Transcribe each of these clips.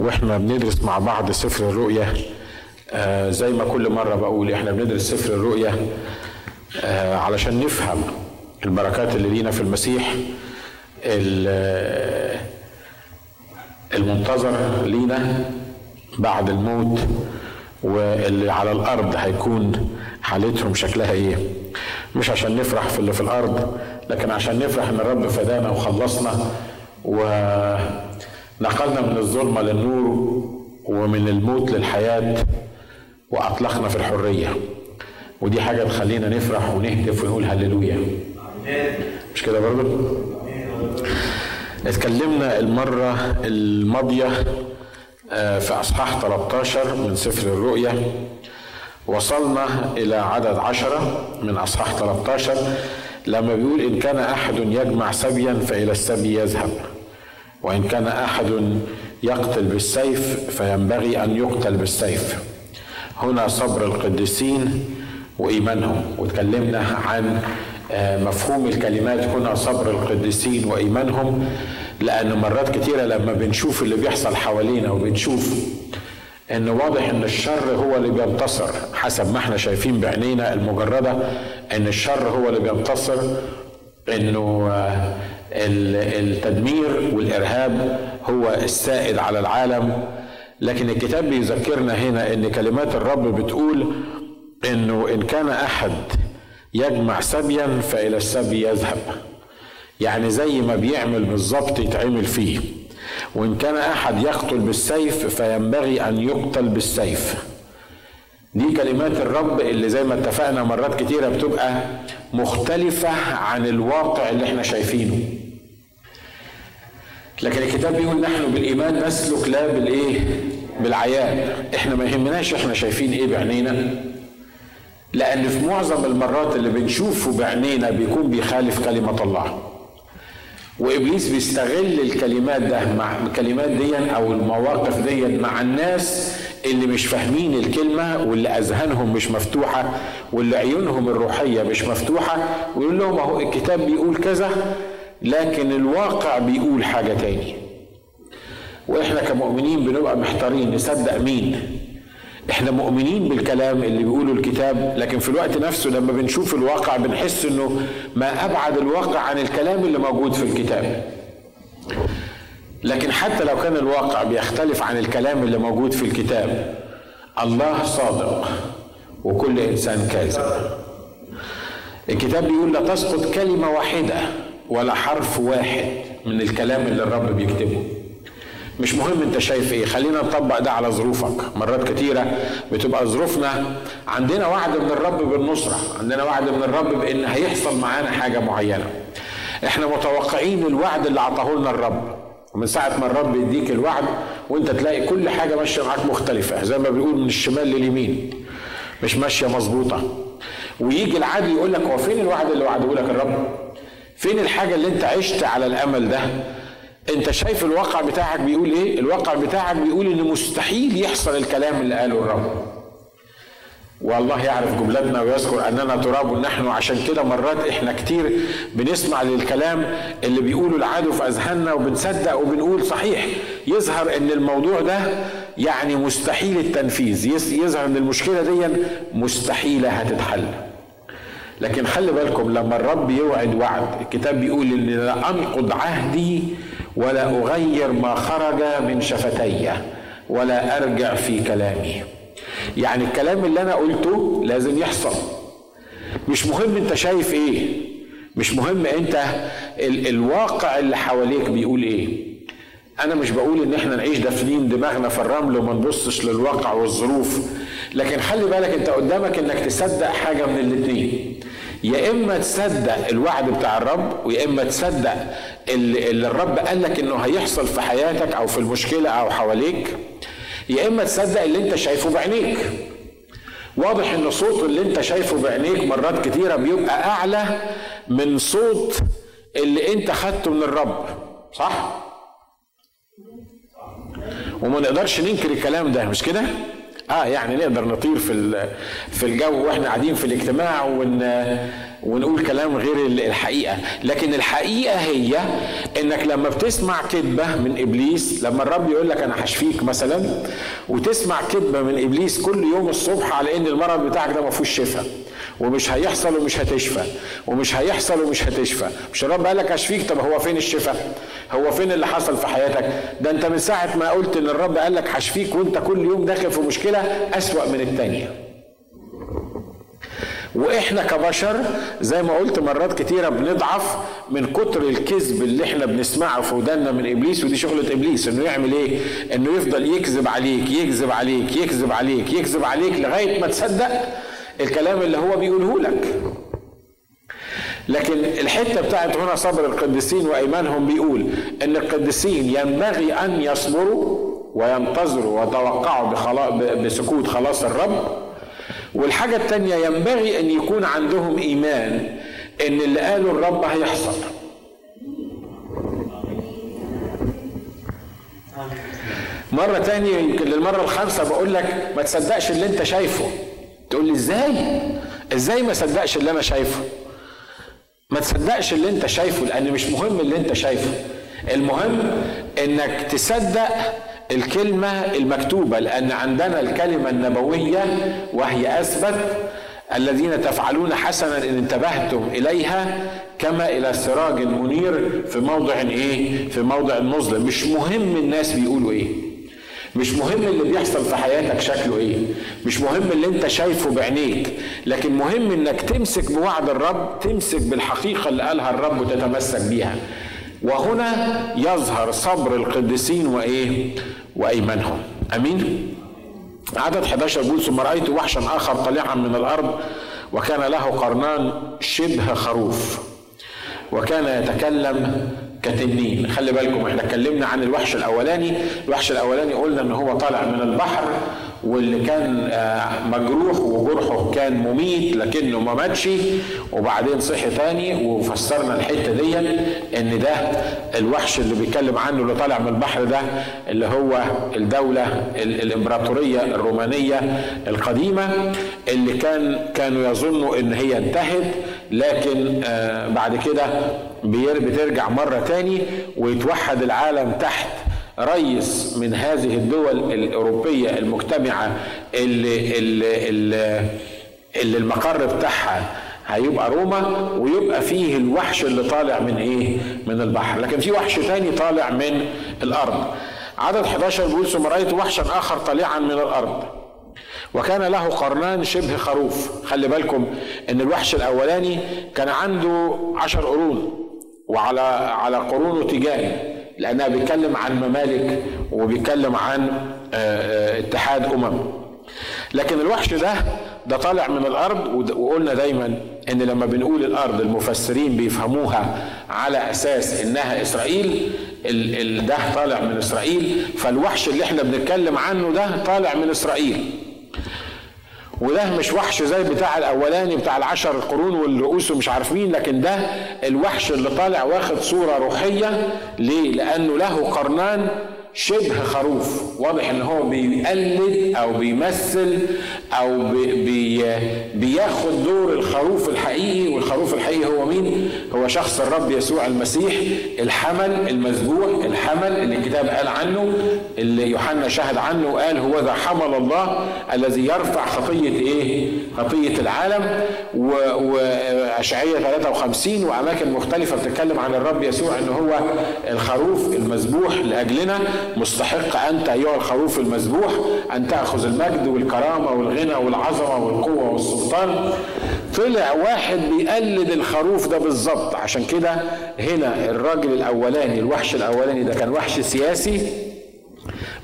وإحنا بندرس مع بعض سفر الرؤيا آه زي ما كل مرة بقول إحنا بندرس سفر الرؤيا آه علشان نفهم البركات اللي لينا في المسيح المنتظر لينا بعد الموت واللي على الأرض هيكون حالتهم شكلها إيه. مش عشان نفرح في اللي في الأرض لكن عشان نفرح إن الرب فدانا وخلصنا ونقلنا من الظلمة للنور ومن الموت للحياة وأطلقنا في الحرية. ودي حاجة تخلينا نفرح ونهتف ونقول هللويا. مش كده برضه اتكلمنا المرة الماضية في إصحاح 13 من سفر الرؤيا. وصلنا إلى عدد عشرة من إصحاح 13 لما بيقول إن كان أحد يجمع سبيا فإلى السبي يذهب. وإن كان أحد يقتل بالسيف فينبغي أن يقتل بالسيف. هنا صبر القديسين وإيمانهم. وتكلمنا عن مفهوم الكلمات. هنا صبر القديسين وإيمانهم. لأن مرات كتيرة لما بنشوف اللي بيحصل حوالينا وبنشوف إن واضح إن الشر هو اللي بينتصر حسب ما إحنا شايفين بعينينا المجردة إن الشر هو اللي بينتصر إنه التدمير والإرهاب هو السائد على العالم. لكن الكتاب بيذكرنا هنا إن كلمات الرب بتقول إنه إن كان أحد يجمع سبيا فإلى السبي يذهب. يعني زي ما بيعمل بالظبط يتعمل فيه. وإن كان أحد يقتل بالسيف فينبغي أن يقتل بالسيف. دي كلمات الرب اللي زي ما اتفقنا مرات كتيرة بتبقى مختلفة عن الواقع اللي إحنا شايفينه. لكن الكتاب بيقول نحن بالإيمان نسلك لا بالإيه؟ بالعيان. إحنا ما يهمناش إحنا شايفين إيه بعينينا. لأن في معظم المرات اللي بنشوفه بعينينا بيكون بيخالف كلمة الله. وإبليس بيستغل الكلمات ده مع الكلمات دي أو المواقف دي مع الناس اللي مش فاهمين الكلمة واللي أذهانهم مش مفتوحة واللي عيونهم الروحية مش مفتوحة. ويقول لهم أهو الكتاب بيقول كذا. لكن الواقع بيقول حاجة تاني. وإحنا كمؤمنين بنبقى محتارين نصدق مين. إحنا مؤمنين بالكلام اللي بيقوله الكتاب لكن في الوقت نفسه لما بنشوف الواقع بنحس إنه ما أبعد الواقع عن الكلام اللي موجود في الكتاب. لكن حتى لو كان الواقع بيختلف عن الكلام اللي موجود في الكتاب الله صادق وكل إنسان كاذب. الكتاب بيقول لا تسقط كلمة واحدة. ولا حرف واحد من الكلام اللي الرب بيكتبه. مش مهم انت شايف إيه خلينا نطبق ده على ظروفك. مرات كتيرة بتبقى ظروفنا عندنا وعد من الرب بالنصرة عندنا وعد من الرب بإن هيحصل معانا حاجة معينة. إحنا متوقعين الوعد اللي عطاه لنا الرب. ومن ساعة ما الرب يديك الوعد وانت تلاقي كل حاجة ماشية معاك مختلفة زي ما بيقول من الشمال لليمين. مش ماشية مظبوطة. ويجي العدو يقول لك هو فين الوعد اللي وعده لك الرب؟ فين الحاجة اللي انت عشت على الأمل ده؟ انت شايف الواقع بتاعك بيقول إيه؟ الواقع بتاعك بيقول ان مستحيل يحصل الكلام اللي قاله الرب. والله يعرف جملتنا ويذكر أننا تراب نحن عشان كده مرات إحنا كتير بنسمع للكلام اللي بيقوله العدو في أذهاننا وبنصدق وبنقول صحيح. يظهر إن الموضوع ده يعني مستحيل التنفيذ. يظهر إن المشكلة دي مستحيلة هتتحل. لكن خلي بالكم لما الرب يوعد وعد الكتاب بيقول إن لا أنقض عهدي ولا أغير ما خرج من شفتي ولا أرجع في كلامي. يعني الكلام اللي أنا قلته لازم يحصل. مش مهم أنت شايف إيه مش مهم أنت ال الواقع اللي حواليك بيقول إيه. أنا مش بقول إن إحنا نعيش دافنين دماغنا في الرمل وما نبصش للواقع والظروف لكن خلي بالك أنت قدامك إنك تصدق حاجة من الاثنين يا إما تصدق الوعد بتاع الرب ويا إما تصدق اللي, الرب قال لك إنه هيحصل في حياتك أو في المشكلة أو حواليك يا إما تصدق اللي أنت شايفه بعينيك. واضح إن صوت اللي أنت شايفه بعينيك مرات كتيرة بيبقى أعلى من صوت اللي أنت خدته من الرب صح؟ وما نقدرش ننكر الكلام ده مش كده؟ آه يعني نقدر نطير في في الجو وإحنا قاعدين في الاجتماع ون ونقول كلام غير الحقيقة. لكن الحقيقة هي إنك لما بتسمع كذبة من إبليس لما الرب يقول لك أنا هشفيك مثلا وتسمع كذبة من إبليس كل يوم الصبح على إن المرض بتاعك ده ما فيهوش شفاء. ومش هيحصل ومش هتشفى. ومش هيحصل ومش هتشفى. مش الرب قال لك أشفيك؟ طب هو فين الشفاء؟ هو فين اللي حصل في حياتك؟ ده أنت من ساعة ما قلت إن الرب قال لك هشفيك وأنت كل يوم داخل في مشكلة أسوأ من الثانية وإحنا كبشر زي ما قلت مرات كتيرة بنضعف من كتر الكذب اللي إحنا بنسمعه في ودنا من إبليس ودي شغلة إبليس إنه يعمل إيه؟ إنه يفضل يكذب عليك يكذب عليك يكذب عليك يكذب عليك لغاية ما تصدق الكلام اللي هو بيقوله لك. لكن الحتة بتاعت هنا صبر القديسين وإيمانهم بيقول إن القديسين ينبغي أن يصبروا وينتظروا ويتوقعوا بسكوت خلاص الرب. والحاجة التانية ينبغي أن يكون عندهم إيمان إن اللي قاله الرب هيحصل. مرة تانية يمكن للمرة الخامسة بقول لك ما تصدقش اللي أنت شايفه. تقول لي إزاي؟ إزاي ما صدقش اللي أنا شايفه؟ ما تصدقش اللي أنت شايفه لأن مش مهم اللي أنت شايفه. المهم إنك تصدق الكلمة المكتوبة لأن عندنا الكلمة النبوية وهي أثبت الذين تفعلون حسنا إن انتبهتم إليها كما إلى سراج منير في موضع إيه؟ في موضع مظلم مش مهم الناس بيقولوا إيه. مش مهم اللي بيحصل في حياتك شكله إيه مش مهم اللي انت شايفه بعينيك لكن مهم انك تمسك بوعد الرب تمسك بالحقيقة اللي قالها الرب وتتمسك بيها. وهنا يظهر صبر القديسين وإيه؟ وأيمانهم. آمين؟ عدد 11 بيقول ثم رأيت وحشا آخر طالعا من الأرض وكان له قرنان شبه خروف وكان يتكلم كتنين خلي بالكم إحنا اتكلمنا عن الوحش الأولاني. الوحش الأولاني قلنا إن هو طالع من البحر واللي كان آه، مجروح وجرحه كان مميت لكنه ما ماتش. وبعدين صحي تاني وفسرنا الحتة دي إن ده الوحش اللي بيتكلم عنه اللي طالع من البحر ده اللي هو الدولة الإمبراطورية الرومانية القديمة اللي كان كانوا يظنوا إن هي انتهت. لكن آه، بعد كده بترجع مرة تاني ويتوحد العالم تحت رئيس من هذه الدول الأوروبية المجتمعة اللي, اللي, اللي, اللي المقر بتاعها هيبقى روما ويبقى فيه الوحش اللي طالع من إيه؟ من البحر. لكن في وحش تاني طالع من الأرض. عدد 11 بيقول ثم رأيت وحشا آخر طالعا من الأرض. وكان له قرنان شبه خروف. خلي بالكم إن الوحش الأولاني كان عنده عشر قرون. وعلى على قرونه تجاري لأنها بيتكلم عن ممالك وبيتكلم عن آه، آه، اتحاد أمم. لكن الوحش ده ده طالع من الأرض وقلنا دايما إن لما بنقول الأرض المفسرين بيفهموها على أساس إنها إسرائيل ده طالع من إسرائيل. فالوحش اللي إحنا بنتكلم عنه ده طالع من إسرائيل. وده مش وحش زي بتاع الأولاني بتاع العشر القرون والرؤوس ومش عارف مين لكن ده الوحش اللي طالع واخد صورة روحية ليه؟ لأنه له قرنان شبه خروف. واضح إن هو بيقلد أو بيمثل أو بي بياخد دور الخروف الحقيقي. والخروف الحقيقي هو مين؟ هو شخص الرب يسوع المسيح الحمل المذبوح الحمل اللي الكتاب قال عنه اللي يوحنا شهد عنه وقال هو ذا حمل الله الذي يرفع خطية إيه؟ خطية العالم. واشعية 53 وأماكن مختلفة بتتكلم عن الرب يسوع إن هو الخروف المذبوح لأجلنا. مستحق أنت أيها الخروف المذبوح أن تأخذ المجد والكرامة والغنى والعظمة والقوة والسلطان. طلع واحد بيقلد الخروف ده بالظبط. عشان كده هنا الراجل الأولاني الوحش الأولاني ده كان وحش سياسي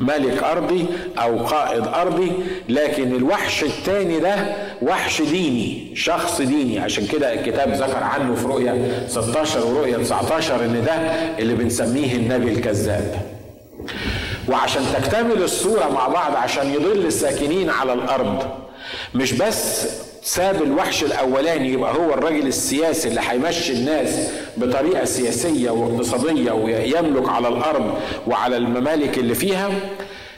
ملك أرضي أو قائد أرضي. لكن الوحش الثاني ده وحش ديني شخص ديني. عشان كده الكتاب ذكر عنه في رؤية 16 ورؤية 19 إن ده اللي بنسميه النبي الكذاب. وعشان تكتمل الصورة مع بعض عشان يضل الساكنين على الأرض مش بس ساب الوحش الأولاني يبقى هو الراجل السياسي اللي هيمشي الناس بطريقة سياسية واقتصادية ويملك على الأرض وعلى الممالك اللي فيها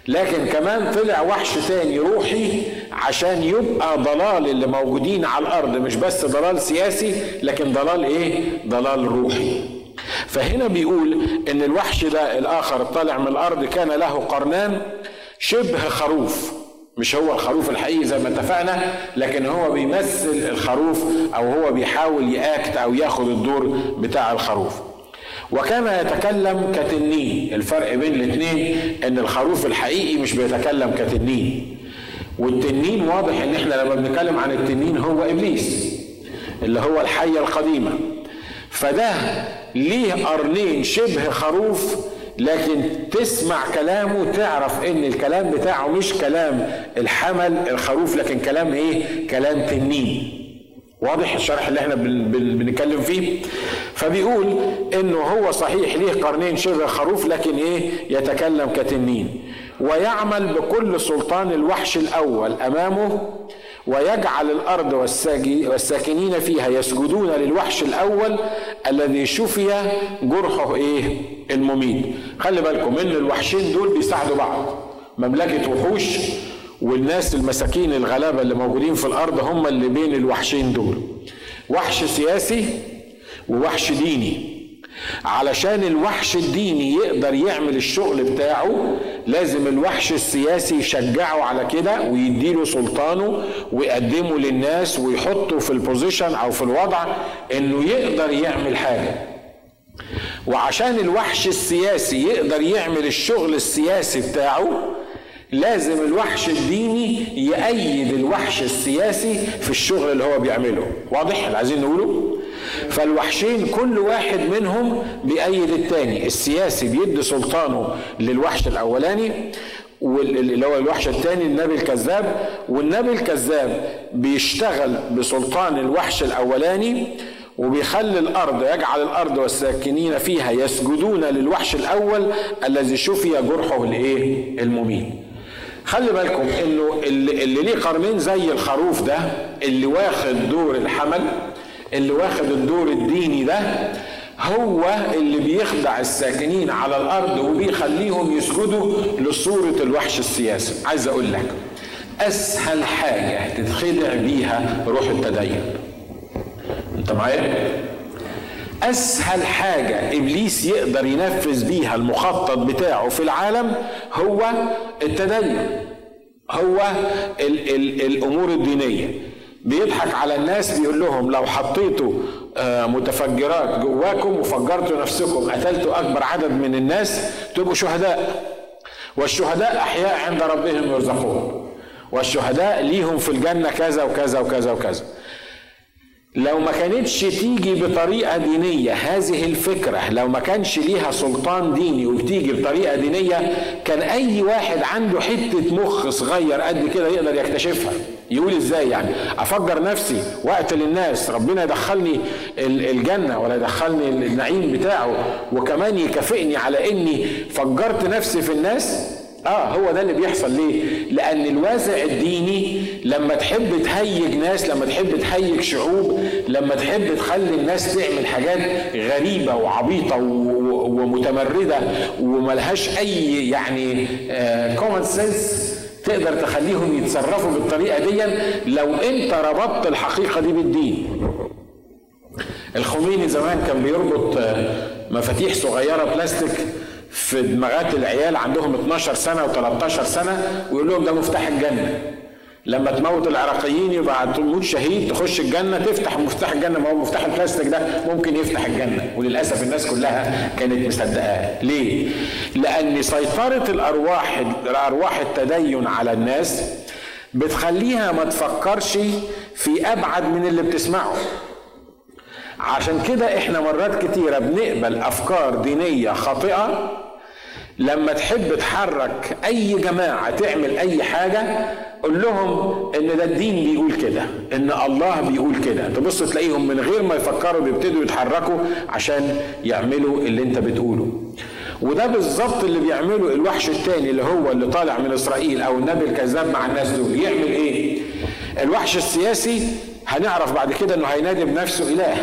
لكن كمان طلع وحش تاني روحي عشان يبقى ضلال اللي موجودين على الأرض مش بس ضلال سياسي لكن ضلال إيه؟ ضلال روحي. فهنا بيقول إن الوحش ده الآخر طالع من الأرض كان له قرنان شبه خروف مش هو الخروف الحقيقي زي ما اتفقنا لكن هو بيمثل الخروف أو هو بيحاول يأكت أو ياخد الدور بتاع الخروف. وكان يتكلم كتنين الفرق بين الاثنين إن الخروف الحقيقي مش بيتكلم كتنين. والتنين واضح إن إحنا لما بنتكلم عن التنين هو إبليس اللي هو الحية القديمة. فده ليه قرنين شبه خروف لكن تسمع كلامه تعرف إن الكلام بتاعه مش كلام الحمل الخروف لكن كلام إيه؟ كلام تنين. واضح الشرح اللي إحنا بنتكلم فيه؟ فبيقول إنه هو صحيح ليه قرنين شبه خروف لكن إيه؟ يتكلم كتنين. ويعمل بكل سلطان الوحش الأول أمامه ويجعل الأرض والساكنين فيها يسجدون للوحش الأول الذي شفي جرحه إيه؟ المميت. خلي بالكم إن الوحشين دول بيساعدوا بعض. مملكة وحوش والناس المساكين الغلابة اللي موجودين في الأرض هم اللي بين الوحشين دول. وحش سياسي ووحش ديني. علشان الوحش الديني يقدر يعمل الشغل بتاعه لازم الوحش السياسي يشجعه على كده ويديله سلطانه ويقدمه للناس ويحطه في البوزيشن أو في الوضع إنه يقدر يعمل حاجة. وعشان الوحش السياسي يقدر يعمل الشغل السياسي بتاعه لازم الوحش الديني يأيد الوحش السياسي في الشغل اللي هو بيعمله. واضح؟ اللي عايزين نقوله؟ فالوحشين كل واحد منهم بيأيد التاني السياسي بيدي سلطانه للوحش الأولاني اللي هو الوحش الثاني النبي الكذاب. والنبي الكذاب بيشتغل بسلطان الوحش الأولاني وبيخلي الأرض يجعل الأرض والساكنين فيها يسجدون للوحش الأول الذي شفي جرحه الايه المميت. خلي بالكم إنه اللي, اللي ليه قرنين زي الخروف ده اللي واخد دور الحمل اللي واخد الدور الديني ده هو اللي بيخدع الساكنين على الأرض وبيخليهم يسجدوا لصورة الوحش السياسي. عايز أقول لك أسهل حاجة تتخدع بيها روح التدين. أنت معايا؟ أسهل حاجة إبليس يقدر ينفذ بيها المخطط بتاعه في العالم هو التدين هو ال ال الأمور الدينية. بيضحك على الناس بيقول لهم لو حطيتوا آه، متفجرات جواكم وفجرتوا نفسكم قتلتوا أكبر عدد من الناس تبقوا شهداء. والشهداء أحياء عند ربهم يرزقون. والشهداء ليهم في الجنة كذا وكذا وكذا وكذا. لو ما كانتش تيجي بطريقة دينية هذه الفكرة لو ما كانش ليها سلطان ديني وبتيجي بطريقة دينية كان أي واحد عنده حتة مخ صغير قد كده يقدر يكتشفها. يقول إزاي يعني؟ أفجر نفسي وأقتل الناس ربنا يدخلني الجنة ولا يدخلني النعيم بتاعه وكمان يكافئني على إني فجرت نفسي في الناس؟ آه هو ده اللي بيحصل ليه؟ لأن الوازع الديني لما تحب تهيج ناس لما تحب تهيج شعوب لما تحب تخلي الناس تعمل حاجات غريبة وعبيطة ومتمردة وملهاش أي يعني common آه sense تقدر تخليهم يتصرفوا بالطريقة دي لو انت ربطت الحقيقة دي بالدين. الخميني زمان كان بيربط آه، مفاتيح صغيرة بلاستيك في دماغات العيال عندهم 12 سنة و13 سنة ويقول لهم ده مفتاح الجنة. لما تموت العراقيين يبقى تموت شهيد تخش الجنة تفتح مفتاح الجنة. ما هو مفتاح البلاستيك ده ممكن يفتح الجنة. وللأسف الناس كلها كانت مصدقاه ليه؟ لأن سيطرة الأرواح الأرواح التدين على الناس بتخليها ما تفكرش في أبعد من اللي بتسمعه. عشان كده إحنا مرات كتيرة بنقبل أفكار دينية خاطئة لما تحب تحرك أي جماعة تعمل أي حاجة قول لهم إن ده الدين بيقول كده إن الله بيقول كده. تبص تلاقيهم من غير ما يفكروا بيبتدوا يتحركوا عشان يعملوا اللي أنت بتقوله. وده بالظبط اللي بيعمله الوحش التاني اللي هو اللي طالع من إسرائيل أو النبي الكذاب مع الناس دول. يعمل إيه؟ الوحش السياسي هنعرف بعد كده إنه هينادي بنفسه إله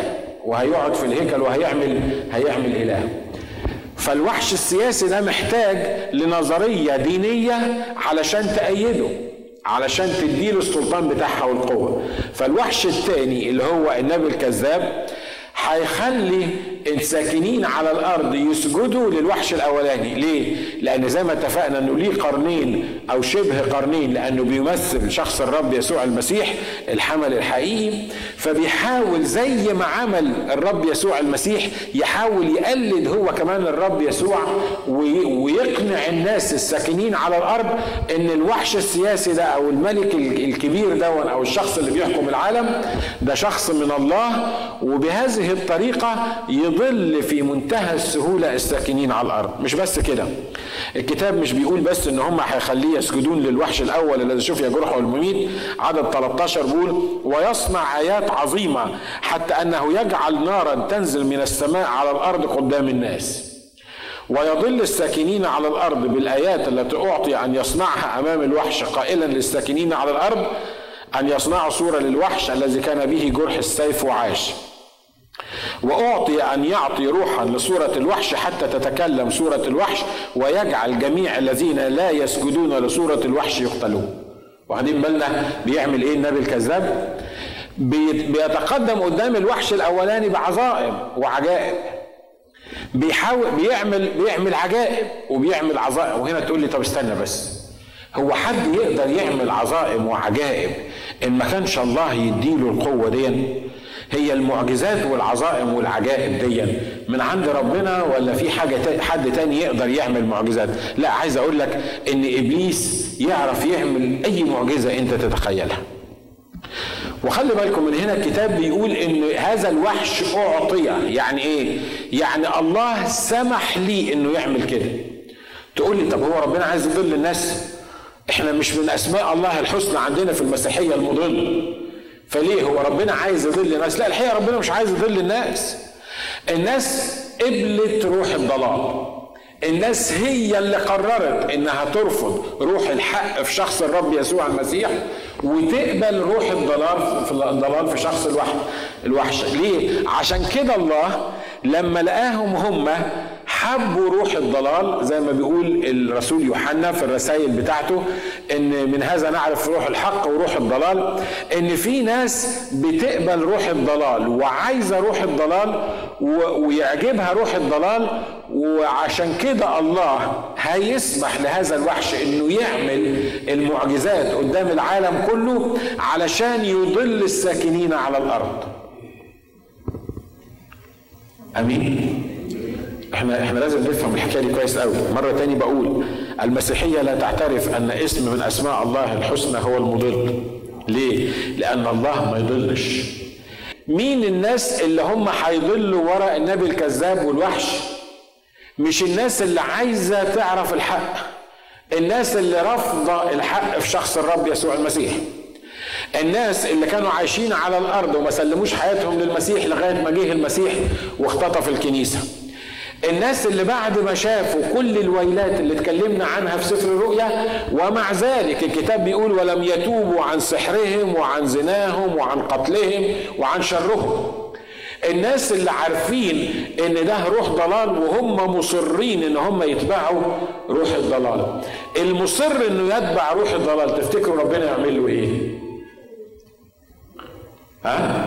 وهيقعد في الهيكل وهيعمل هيعمل إله. فالوحش السياسي ده محتاج لنظرية دينية علشان تأيده علشان تديله السلطان بتاعها والقوة. فالوحش الثاني اللي هو النبي الكذاب هيخلي الساكنين على الأرض يسجدوا للوحش الأولاني. ليه؟ لأن زي ما اتفقنا إنه ليه قرنين أو شبه قرنين لأنه بيمثل شخص الرب يسوع المسيح الحمل الحقيقي. فبيحاول زي ما عمل الرب يسوع المسيح يحاول يقلد هو كمان الرب يسوع ويقنع الناس الساكنين على الأرض إن الوحش السياسي ده أو الملك الكبير ده أو الشخص اللي بيحكم العالم ده شخص من الله. وبهذه الطريقة يضل في منتهى السهولة الساكنين على الأرض. مش بس كده. الكتاب مش بيقول بس إن هم هيخليه يسجدون للوحش الأول الذي شوف جرحه المميت عدد 13 بيقول ويصنع آيات عظيمة حتى أنه يجعل نارا تنزل من السماء على الأرض قدام الناس. ويضل الساكنين على الأرض بالآيات التي أعطي أن يصنعها أمام الوحش قائلا للساكنين على الأرض. أن يصنعوا صورة للوحش الذي كان به جرح السيف وعاش. وأعطي أن يعطي روحا لصورة الوحش حتى تتكلم صورة الوحش ويجعل جميع الذين لا يسجدون لصورة الوحش يقتلون. واخدين بالنا بيعمل إيه النبي الكذاب؟ بيتقدم قدام الوحش الأولاني بعظائم وعجائب. بيحاول بيعمل بيعمل عجائب وبيعمل عظائم. وهنا تقول لي طب استنى بس. هو حد يقدر يعمل عظائم وعجائب إن ما كانش الله يديله القوة دي هي المعجزات والعظائم والعجائب دي من عند ربنا ولا في حاجة حد تاني يقدر يعمل معجزات؟ لا عايز أقول لك إن إبليس يعرف يعمل أي معجزة أنت تتخيلها. وخلي بالكم من هنا الكتاب بيقول إن هذا الوحش أعطي. يعني إيه؟ يعني الله سمح لي إنه يعمل كده. تقول لي طب هو ربنا عايز يضل الناس؟ إحنا مش من أسماء الله الحسنى عندنا في المسيحية المضل فليه؟ هو ربنا عايز يضل الناس. لا الحقيقة ربنا مش عايز يضل الناس. الناس قبلت روح الضلال. الناس هي اللي قررت إنها ترفض روح الحق في شخص الرب يسوع المسيح وتقبل روح الضلال في الضلال في شخص الوحش الوحش ليه؟ عشان كده الله لما لقاهم هم حبوا روح الضلال زي ما بيقول الرسول يوحنا في الرسائل بتاعته إن من هذا نعرف روح الحق وروح الضلال إن في ناس بتقبل روح الضلال وعايزة روح الضلال ويعجبها روح الضلال وعشان كده الله هيسمح لهذا الوحش إنه يعمل المعجزات قدام العالم كله علشان يضل الساكنين على الأرض. أمين؟ إحنا إحنا لازم نفهم الحكاية دي كويس قوي. مرة تاني بقول المسيحية لا تعترف أن اسم من أسماء الله الحسنى هو المضل. ليه؟ لأن الله ما يضلش. مين الناس اللي هم هيضلوا ورا النبي الكذاب والوحش؟ مش الناس اللي عايزة تعرف الحق. الناس اللي رافضة الحق في شخص الرب يسوع المسيح. الناس اللي كانوا عايشين على الأرض وما سلموش حياتهم للمسيح لغاية ما جه المسيح واختطف الكنيسة. الناس اللي بعد ما شافوا كل الويلات اللي اتكلمنا عنها في سفر الرؤيا ومع ذلك الكتاب بيقول ولم يتوبوا عن سحرهم وعن زناهم وعن قتلهم وعن شرهم. الناس اللي عارفين إن ده روح ضلال وهم مصرين إن هم يتبعوا روح الضلال. المصر إنه يتبع روح الضلال تفتكروا ربنا يعمل له إيه؟ ها؟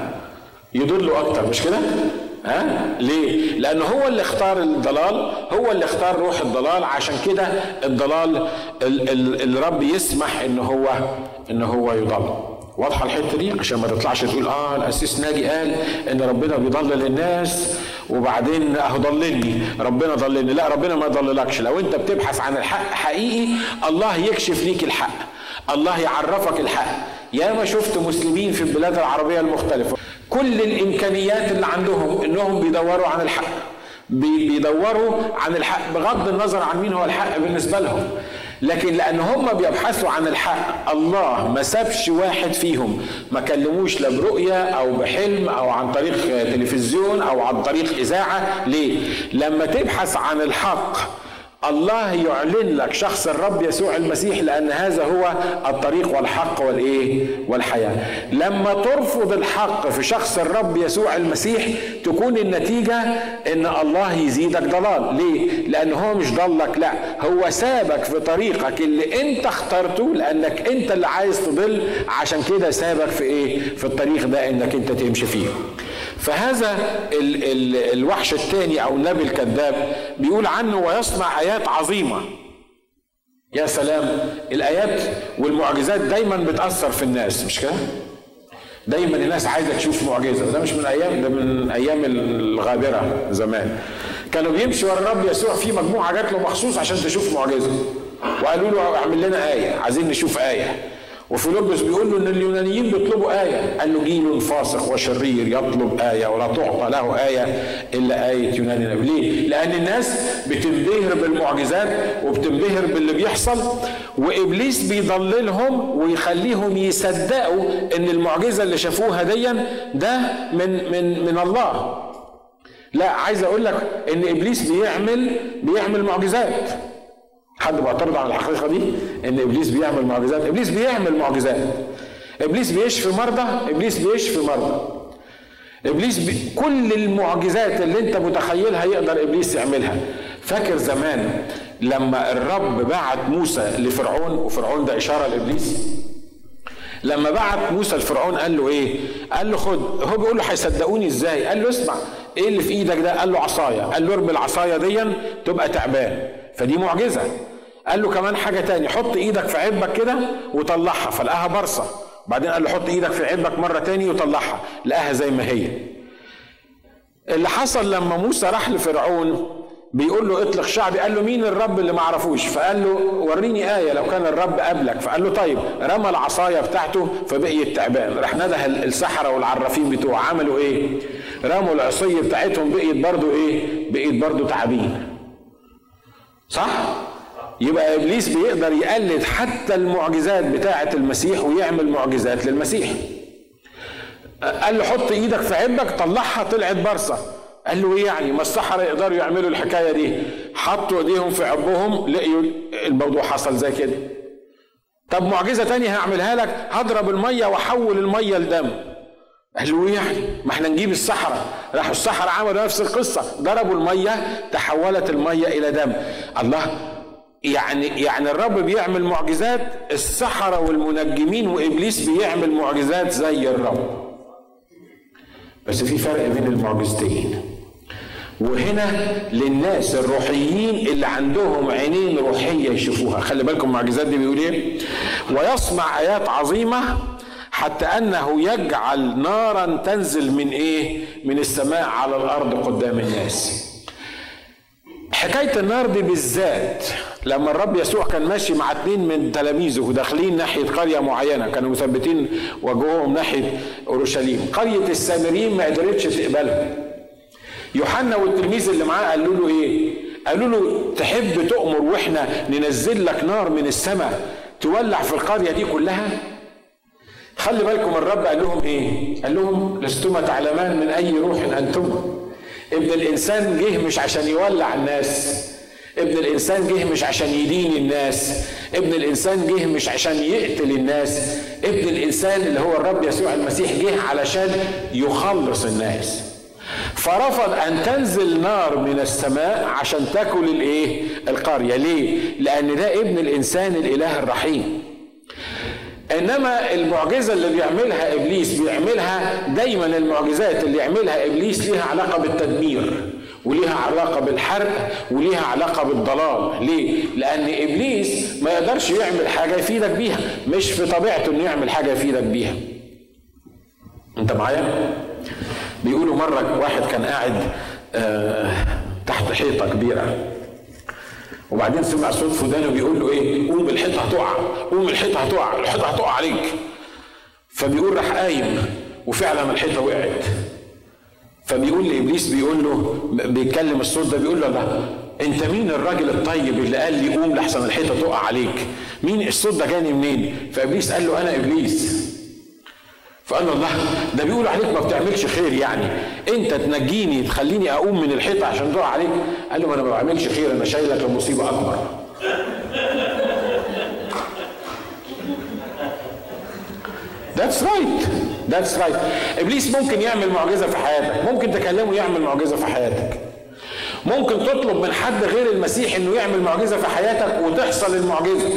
يضله أكتر مش كده؟ ها؟ ليه؟ لأن هو اللي اختار الضلال هو اللي اختار روح الضلال. عشان كده الضلال الرب يسمح إن هو إن هو يضل. واضحة الحتة دي؟ عشان ما تطلعش تقول آه الاسيس ناجي قال إن ربنا بيضلل الناس وبعدين أهو ضللني. ربنا ضللني. لا ربنا ما يضللكش لو أنت بتبحث عن الحق حقيقي الله يكشف ليك الحق. الله يعرفك الحق. يا ما شفت مسلمين في البلاد العربية المختلفة. كل الإمكانيات اللي عندهم إنهم بيدوروا عن الحق. بيدوروا عن الحق بغض النظر عن مين هو الحق بالنسبة لهم. لكن لأن هم بيبحثوا عن الحق الله ما سابش واحد فيهم ما كلموش لا برؤيه أو بحلم أو عن طريق تلفزيون أو عن طريق إذاعة. ليه؟ لما تبحث عن الحق الله يعلن لك شخص الرب يسوع المسيح لأن هذا هو الطريق والحق والإيه؟ والحياة. لما ترفض الحق في شخص الرب يسوع المسيح تكون النتيجة إن الله يزيدك ضلال. ليه؟ لأن هو مش ضلك لا. هو سابك في طريقك اللي أنت اخترته لأنك أنت اللي عايز تضل عشان كده سابك في إيه؟ في الطريق ده إنك أنت تمشي فيه. فهذا ال ال الوحش الثاني أو النبي الكذاب بيقول عنه ويصنع آيات عظيمة. يا سلام الآيات والمعجزات دايما بتأثر في الناس مش كده؟ دايما الناس عايزة تشوف معجزة. ده مش من أيام ده من أيام الغابرة زمان. كانوا بيمشوا ورا الرب يسوع في مجموعة جات له مخصوص عشان تشوف معجزة. وقالوا له اعمل لنا آية عايزين نشوف آية. وفيلبس بيقول له إن اليونانيين بيطلبوا آية. قال له جيل فاسق وشرير يطلب آية ولا تعطى له آية إلا آية يوناني نبي. ليه؟ لأن الناس بتنبهر بالمعجزات وبتنبهر باللي بيحصل وإبليس بيضللهم ويخليهم يصدقوا إن المعجزة اللي شافوها ديا ده من من من الله. لا عايز أقول لك إن إبليس بيعمل بيعمل معجزات. حد معترض على الحقيقة دي؟ إن إبليس بيعمل معجزات. إبليس بيعمل معجزات. إبليس بيشفي مرضى إبليس بيشفي مرضى. إبليس بي... كل المعجزات اللي أنت متخيلها يقدر إبليس يعملها. فاكر زمان لما الرب بعت موسى لفرعون وفرعون ده إشارة لإبليس؟ لما بعت موسى لفرعون قال له إيه؟ قال له خد. هو بيقول له هيصدقوني إزاي؟ قال له اسمع. إيه اللي في إيدك ده؟ قال له عصاية. قال له ارمي العصاية دي تبقى تعبان. فدي معجزة. قال له كمان حاجة تاني. حط إيدك في عبك كده وطلعها. فلقاها برصه بعدين قال له حط إيدك في عبك مرة تاني وطلعها. لقاها زي ما هي. اللي حصل لما موسى راح لفرعون بيقول له اطلق شعبي. قال له مين الرب اللي ما عرفوش؟ فقال له وريني آية لو كان الرب قبلك. فقال له طيب رمى العصاية بتاعته فبقيت تعبان. راح نده السحرة والعرافين بتوعه. عملوا إيه؟ رموا العصية بتاعتهم بقيت برضو إيه؟ بقيت برضو تعابين صح؟ يبقى إبليس بيقدر يقلد حتى المعجزات بتاعة المسيح ويعمل معجزات للمسيح. قال له حط إيدك في عبك طلعها طلعت برصه قال له إيه يعني؟ ما السحرة يقدروا يعملوا الحكاية دي. حطوا إيديهم في عبهم لقيوا الموضوع حصل زي كده. طب معجزة تانية هعملها لك. هضرب المية وأحول المية لدم. قال له إيه يعني؟ ما إحنا نجيب السحرة. راحوا السحرة عملوا نفس القصة. ضربوا المية تحولت المية إلى دم. الله يعني يعني الرب بيعمل معجزات السحرة والمنجمين وإبليس بيعمل معجزات زي الرب. بس في فرق بين المعجزتين. وهنا للناس الروحيين اللي عندهم عينين روحية يشوفوها. خلي بالكم المعجزات دي بيقول إيه؟ ويصنع آيات عظيمة حتى أنه يجعل نارا تنزل من إيه؟ من السماء على الأرض قدام الناس. حكاية النار دي بالذات لما الرب يسوع كان ماشي مع اتنين من تلاميذه وداخلين ناحية قرية معينة كانوا مثبتين وجوههم ناحية أورشليم. قرية السامريين ما قدرتش تقبلهم يوحنا والتلميذ اللي معاه قالوا له إيه؟ قالوا له تحب تؤمر وإحنا ننزل لك نار من السماء تولع في القرية دي كلها؟ خلي بالكم الرب قال لهم إيه؟ قال لهم لستما تعلمان من أي روح أنتم؟ ابن الإنسان جه مش عشان يولع الناس. ابن الإنسان جه مش عشان يدين الناس. ابن الإنسان جه مش عشان يقتل الناس. ابن الإنسان اللي هو الرب يسوع المسيح جه علشان يخلص الناس. فرفض أن تنزل نار من السماء عشان تاكل الإيه؟ القرية. ليه؟ لأن ده ابن الإنسان الإله الرحيم. إنما المعجزة اللي بيعملها إبليس بيعملها دايما المعجزات اللي يعملها إبليس ليها علاقة بالتدمير وليها علاقة بالحرق وليها علاقة بالضلال. ليه؟ لأن إبليس ما يقدرش يعمل حاجة يفيدك بيها. مش في طبيعته إنه يعمل حاجة يفيدك بيها. أنت معايا؟ بيقولوا مرة واحد كان قاعد آه تحت حيطة كبيرة. وبعدين سمع صوت في ودانه بيقول له إيه؟ قوم الحيطة هتقع قوم الحيطة هتقع الحيطة هتقع عليك. فبيقول راح قايم وفعلا الحيطة وقعت. فبيقول لإبليس بيقول له بيتكلم الصوت ده بيقول له لا أنت مين الراجل الطيب اللي قال لي قوم لحسن الحيطة تقع عليك؟ مين الصوت ده جاني منين؟ فإبليس قال له أنا إبليس. فقال له الله ده بيقول عليك ما بتعملش خير يعني انت تنجيني تخليني اقوم من الحيطة عشان تقع عليك قال له ما أنا ما بعملش خير أنا شايلك لمصيبة اكبر That's right. That's right. إبليس ممكن يعمل معجزة في حياتك، ممكن تكلمه يعمل معجزة في حياتك. ممكن تطلب من حد غير المسيح إنه يعمل معجزة في حياتك وتحصل المعجزة.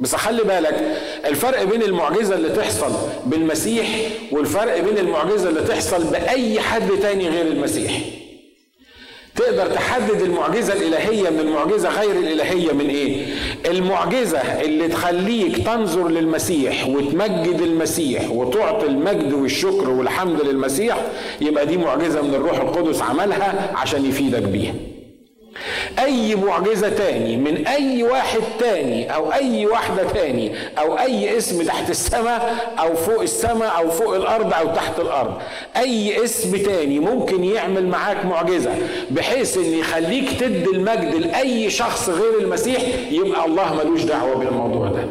بس خلي بالك الفرق بين المعجزة اللي تحصل بالمسيح والفرق بين المعجزة اللي تحصل بأي حد تاني غير المسيح. تقدر تحدد المعجزة الإلهية من المعجزة غير الإلهية من إيه؟ المعجزة اللي تخليك تنظر للمسيح وتمجد المسيح وتعطي المجد والشكر والحمد للمسيح يبقى دي معجزة من الروح القدس عملها عشان يفيدك بيها. أي معجزة تاني من أي واحد تاني أو أي واحدة تاني أو أي اسم تحت السماء أو فوق السماء أو فوق الأرض أو تحت الأرض أي اسم تاني ممكن يعمل معاك معجزة بحيث إن يخليك تدي المجد لأي شخص غير المسيح يبقى الله ملوش دعوة بالموضوع ده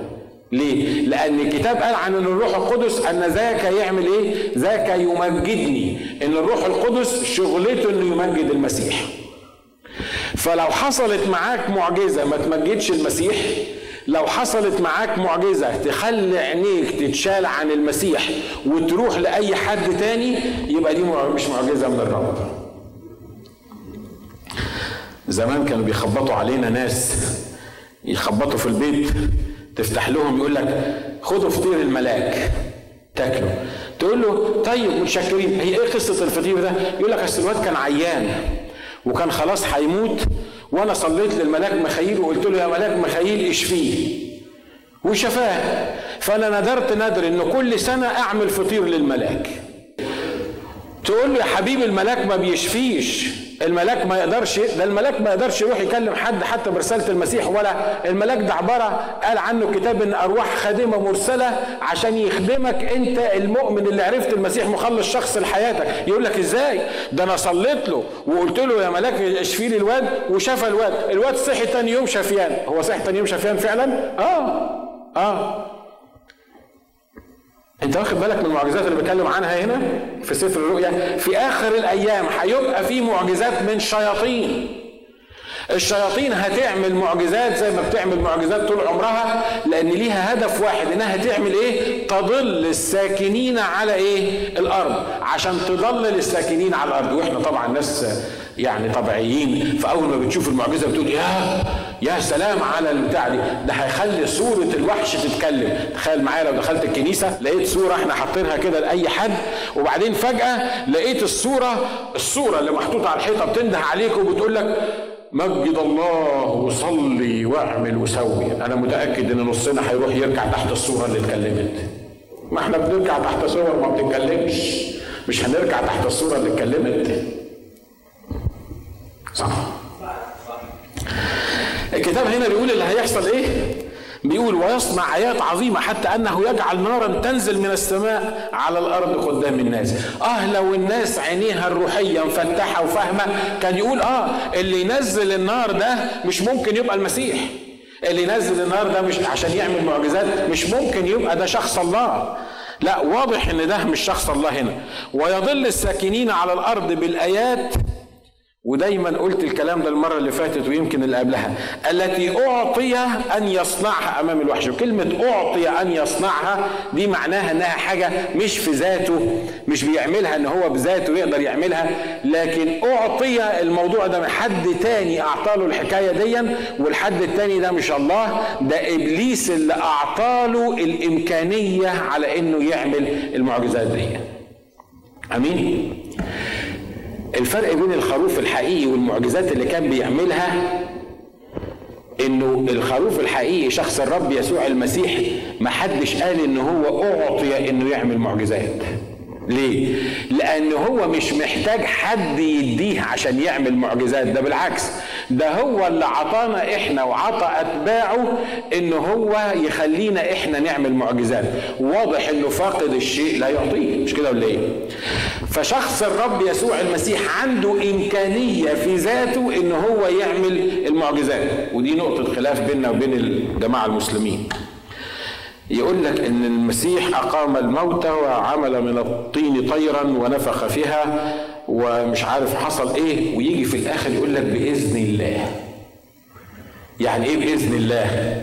ليه؟ لأن الكتاب قال عن أن الروح القدس أن ذاك يعمل إيه؟ ذاك يمجدني، أن الروح القدس شغلته أنه يمجد المسيح. فلو حصلت معاك معجزة ما تمجدش المسيح لو حصلت معاك معجزة تخلي عينيك تتشال عن المسيح وتروح لأي حد تاني يبقى دي مش معجزة من الرب. زمان كانوا بيخبطوا علينا ناس يخبطوا في البيت تفتح لهم يقول لك خدوا فطير الملاك تاكلوا تقول له طيب متشكرين هي إيه قصة الفطير ده؟ يقول لك أصل الواد كان عيان. وكان خلاص هيموت وأنا صليت للملاك مخايل وقلت له يا ملاك مخايل اشفيه. وشفاه. فأنا ندرت ندر إن كل سنة أعمل فطير للملاك. تقول له يا حبيبي الملاك ما بيشفيش. الملاك ما يقدرش ده الملاك ما يقدرش يروح يكلم حد حتى برسالة المسيح ولا الملاك ده عباره قال عنه كتاب إن أرواح خادمة مرسلة عشان يخدمك أنت المؤمن اللي عرفت المسيح مخلص شخص لحياتك. يقول لك إزاي؟ ده أنا صليت له وقلت له يا ملاك اشفي لي الواد وشفى الواد. الواد صحي تاني يوم شفيان. هو صحي تاني يوم شفيان فعلا؟ آه. آه. انت واخد بالك من المعجزات اللي بتكلم عنها هنا في سفر الرؤيا؟ في آخر الأيام هيبقى في معجزات من شياطين. الشياطين هتعمل معجزات زي ما بتعمل معجزات طول عمرها لأن ليها هدف واحد إنها تعمل إيه؟ تضل الساكنين على إيه؟ الأرض. عشان تضلل الساكنين على الأرض. وإحنا طبعا ناس يعني طبيعيين. فأول ما بتشوف المعجزة بتقول يا يا سلام على البتاع دي. ده هيخلي صورة الوحش تتكلم. تخيل معايا لو دخلت الكنيسة لقيت صورة إحنا حاطينها كده لأي حد وبعدين فجأة لقيت الصورة الصورة اللي محطوطة على الحيطة بتنده عليك وبتقول لك مجد الله وصلي واعمل وسوي. أنا متأكد إن نصنا هيروح يركع تحت الصورة اللي اتكلمت. ما إحنا بنركع تحت صور ما بتتكلمش. مش هنركع تحت الصورة اللي اتكلمت. الكتاب هنا بيقول اللي هيحصل إيه؟ بيقول ويصنع آيات عظيمة حتى أنه يجعل نارا تنزل من السماء على الأرض قدام الناس. آه لو الناس عينيها الروحية مفتحة وفاهمة كان يقول آه اللي ينزل النار ده مش ممكن يبقى المسيح. اللي ينزل النار ده مش عشان يعمل معجزات مش ممكن يبقى ده شخص الله. لا واضح إن ده مش شخص الله هنا. ويضل الساكنين على الأرض بالآيات ودايما قلت الكلام ده المرة اللي فاتت ويمكن اللي قبلها. التي أعطي أن يصنعها أمام الوحش. وكلمة أعطي أن يصنعها دي معناها أنها حاجة مش في ذاته مش بيعملها أن هو بذاته يقدر يعملها. لكن أعطي الموضوع ده من حد تاني أعطاله الحكاية دي والحد التاني ده مش الله ده إبليس اللي أعطاله الإمكانية على أنه يعمل المعجزات دي. أمين؟ الفرق بين الخروف الحقيقي والمعجزات اللي كان بيعملها إنه الخروف الحقيقي شخص الرب يسوع المسيح ما حدش قال إن هو أعطي إنه يعمل معجزات ليه؟ لأن هو مش محتاج حد يديه عشان يعمل معجزات ده بالعكس ده هو اللي عطانا إحنا وعطى أتباعه إن هو يخلينا إحنا نعمل معجزات واضح إنه فاقد الشيء لا يعطيه مش كده ولا إيه؟ فشخص الرب يسوع المسيح عنده إمكانية في ذاته إن هو يعمل المعجزات. ودي نقطة خلاف بيننا وبين الجماعة المسلمين. يقول لك إن المسيح أقام الموتى وعمل من الطين طيرا ونفخ فيها ومش عارف حصل إيه ويجي في الآخر يقول لك بإذن الله. يعني إيه بإذن الله؟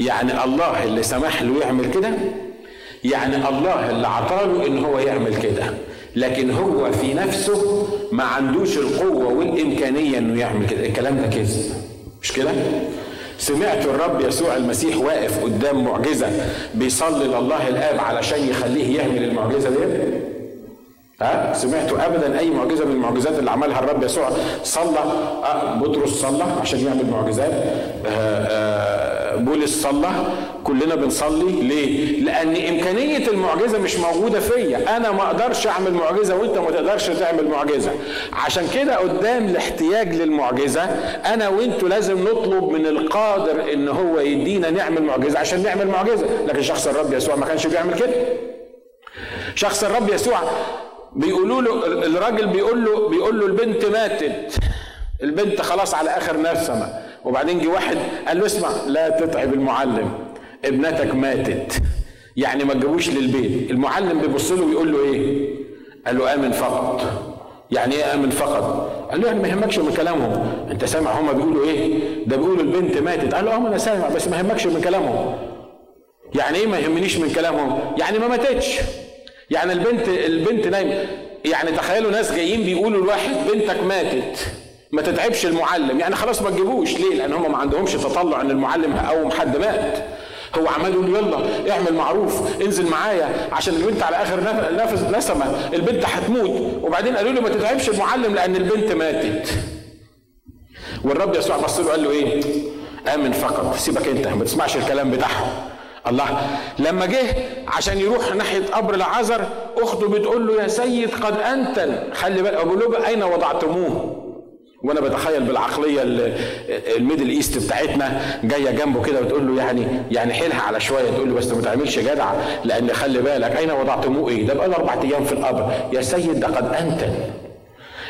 يعني الله اللي سمح له يعمل كده؟ يعني الله اللي عطاله إن هو يعمل كده. لكن هو في نفسه ما عندوش القوة والإمكانية إنه يعمل كده. الكلام ده كذب. مش كده؟ سمعت الرب يسوع المسيح واقف قدام معجزة بيصلي لله الآب علشان يخليه يعمل المعجزة دي ها؟ سمعتوا ابدا أي معجزة من المعجزات اللي عملها الرب يسوع؟ صلى أه بطرس صلى عشان يعمل معجزات. أه أه بولس صلى. كلنا بنصلي. ليه؟ لأن إمكانية المعجزة مش موجودة فيا. أنا ما أقدرش أعمل معجزة وأنت ما تقدرش تعمل معجزة. عشان كده قدام الاحتياج للمعجزة أنا وأنتوا لازم نطلب من القادر إن هو يدينا نعمل معجزة عشان نعمل معجزة. لكن شخص الرب يسوع ما كانش بيعمل كده. شخص الرب يسوع بيقولوا له الراجل بيقول له بيقول له البنت ماتت. البنت خلاص على آخر نفسه وبعدين جه واحد قال له اسمع لا تتعب المعلم ابنتك ماتت. يعني ما تجيبوش للبيت. المعلم بيبص له ويقول له إيه؟ قال له آمن فقط. يعني إيه آمن فقط؟ قال له يعني ما يهمكش من كلامهم. أنت سامع هما بيقولوا إيه؟ ده بيقولوا البنت ماتت. قال له آه أنا سامع بس ما يهمكش من كلامهم. يعني إيه ما يهمنيش من كلامهم؟ يعني ما ماتتش. يعني البنت البنت نايمة. يعني تخيلوا ناس جايين بيقولوا لواحد بنتك ماتت ما تتعبش المعلم. يعني خلاص ما تجيبوش. ليه؟ لأن هم ما عندهمش تطلع إن المعلم هيقوم حد مات. هو عمال يقول يلا اعمل معروف انزل معايا. عشان البنت على آخر نفس نسمة. البنت هتموت. وبعدين قالوا له ما تتعبش المعلم لأن البنت ماتت. والرب يسوع بص له قال له إيه؟ آمن فقط. سيبك أنت ما تسمعش الكلام بتاعهم. الله. لما جه عشان يروح ناحية قبر العازر أخته بتقول له يا سيد قد انتن خلي بالك ابو له أين وضعتموه؟ وأنا بتخيل بالعقلية ال Middle East بتاعتنا جاية جنبه كده وتقول له يعني يعني حيلها على شوية. تقول له بس ما تعملش جدع لأن خلي بالك أين وضعتموه؟ إيه؟ ده بقى له أربع أيام في القبر. يا سيد ده قد انتن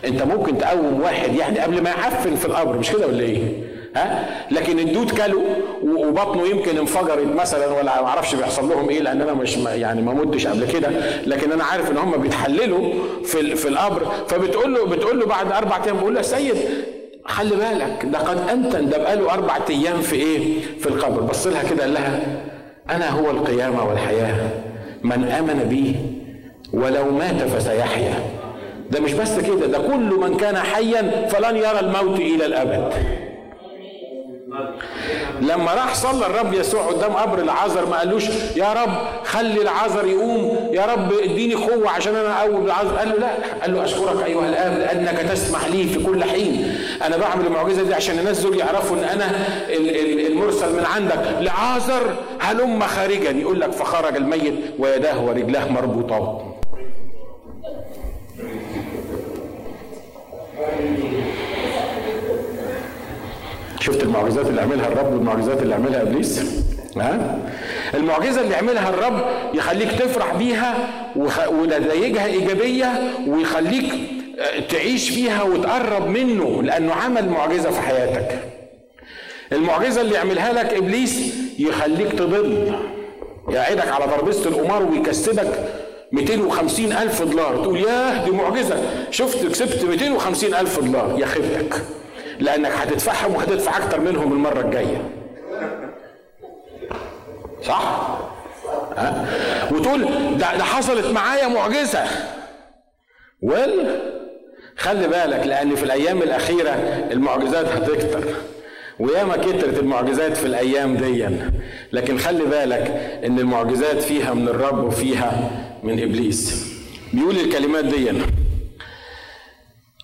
أنت ممكن تقوم واحد يعني قبل ما يعفن في القبر مش كده ولا إيه؟ ها؟ لكن الدود كلوا وبطنه يمكن انفجرت مثلا ولا ما أعرفش بيحصل لهم إيه لأن أنا مش يعني ما متش قبل كده. لكن أنا عارف إن هم بيتحللوا في في القبر. فبتقول له بتقول له بعد أربع أيام بقول له يا سيد خلي بالك ده قد انتن ده بقاله أربع أيام في إيه؟ في القبر. بص لها كده قال لها أنا هو القيامة والحياة. من آمن بي ولو مات فسيحيا. ده مش بس كده ده كل من كان حيا فلن يرى الموت إلى الأبد. لما راح صلى الرب يسوع قدام قبر العذر ما قالوش يا رب خلي العذر يقوم يا رب اديني قوة عشان أنا اقوم العذر قال له لا. قال له أشكرك أيها الآب لأنك تسمح لي في كل حين. أنا بعمل المعجزة دي عشان الناس دول يعرفوا إن أنا المرسل من عندك. لعازر هلم خارجا. يقول لك فخرج الميت ويداه ورجلاه مربوطات. شفت المعجزات اللي عملها الرب والمعجزات اللي عملها إبليس؟ ها؟ المعجزة اللي عملها الرب يخليك تفرح بيها ونتائجها إيجابية ويخليك تعيش فيها وتقرب منه لأنه عمل معجزة في حياتك. المعجزة اللي يعملها لك إبليس يخليك تضل. يقعدك على ترابيزه القمار ويكسبك 250 ألف دولار. تقول ياه دي معجزة. شفت كسبت 250 ألف دولار. يا خيبتك. لأنك هتدفعهم وهتدفع أكتر منهم المرة الجاية. صح؟ ها؟ وتقول ده, ده حصلت معايا معجزة. ويل خلي بالك لأن في الأيام الأخيرة المعجزات هتكتر. وياما كترت المعجزات في الأيام دي. لكن خلي بالك إن المعجزات فيها من الرب وفيها من إبليس. بيقول الكلمات دي.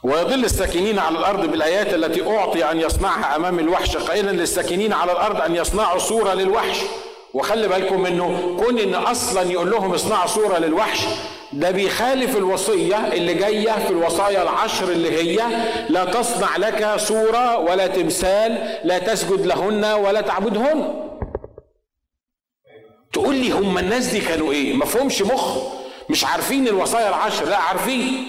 ويضل الساكنين على الأرض بالآيات التي أعطي أن يصنعها أمام الوحش قائلا للساكنين على الأرض أن يصنعوا صورة للوحش. وخلي بالكم منه كون إن أصلا يقول لهم اصنعوا صورة للوحش ده بيخالف الوصية اللي جاية في الوصايا العشر اللي هي لا تصنع لك صورة ولا تمثال لا تسجد لهن ولا تعبدهن. تقول لي هم الناس دي كانوا إيه؟ مفهومش مخ. مش عارفين الوصايا العشر لا عارفين.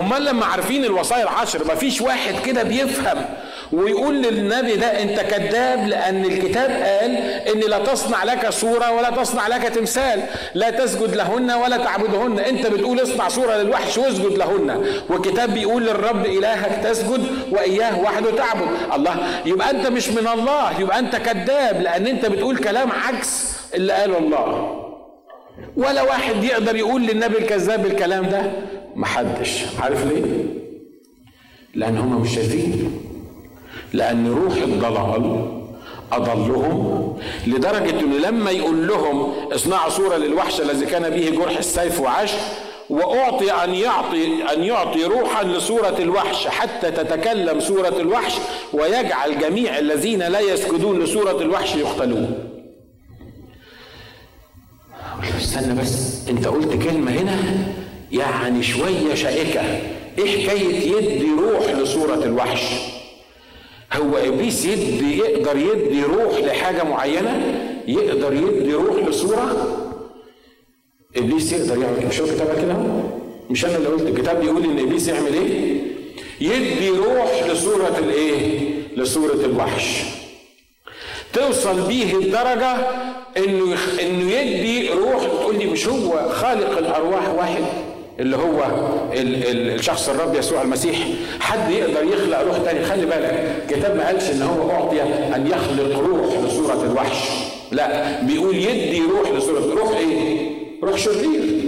امال لما عارفين الوصايا العشر ما فيش واحد كده بيفهم ويقول للنبي ده انت كذاب لأن الكتاب قال إن لا تصنع لك صورة ولا تصنع لك تمثال لا تسجد لهن ولا تعبدهن. انت بتقول اصنع صورة للوحش واسجد لهن. والكتاب بيقول للرب إلهك تسجد وإياه وحده تعبد. الله يبقى انت مش من الله يبقى انت كذاب لأن انت بتقول كلام عكس اللي قاله الله. ولا واحد يقدر يقول للنبي الكذاب الكلام ده؟ محدش عارف ليه؟ لأن هم مش شايفين. لأن روح الضلال أضلهم لدرجة أنه لما يقول لهم اصنعوا صورة للوحش الذي كان به جرح السيف وعاش وأعطي أن يعطي أن يعطي روحا لصورة الوحش حتى تتكلم صورة الوحش ويجعل جميع الذين لا يسجدون لصورة الوحش يقتلون. استنى بس أنت قلت كلمة هنا يعني شوية شائكة. إيه حكاية يدي روح لصورة الوحش؟ هو إبليس يدي يقدر يدي روح لحاجة معينة؟ يقدر يدي روح لصورة؟ إبليس يقدر يعمل مش هو كده؟ مش أنا اللي قلت الكتاب بيقول إن إبليس يعمل إيه؟ يدي روح لصورة الإيه؟ لصورة الوحش. توصل بيه الدرجة إنه إنه يدي روح تقول لي مش هو خالق الأرواح واحد اللي هو الشخص الرب يسوع المسيح. حد يقدر يخلق روح تاني؟ خلي بالك الكتاب ما قالش إن هو أعطي أن يخلق روح لصورة الوحش. لا بيقول يدي روح لصورة روح إيه؟ روح شرير.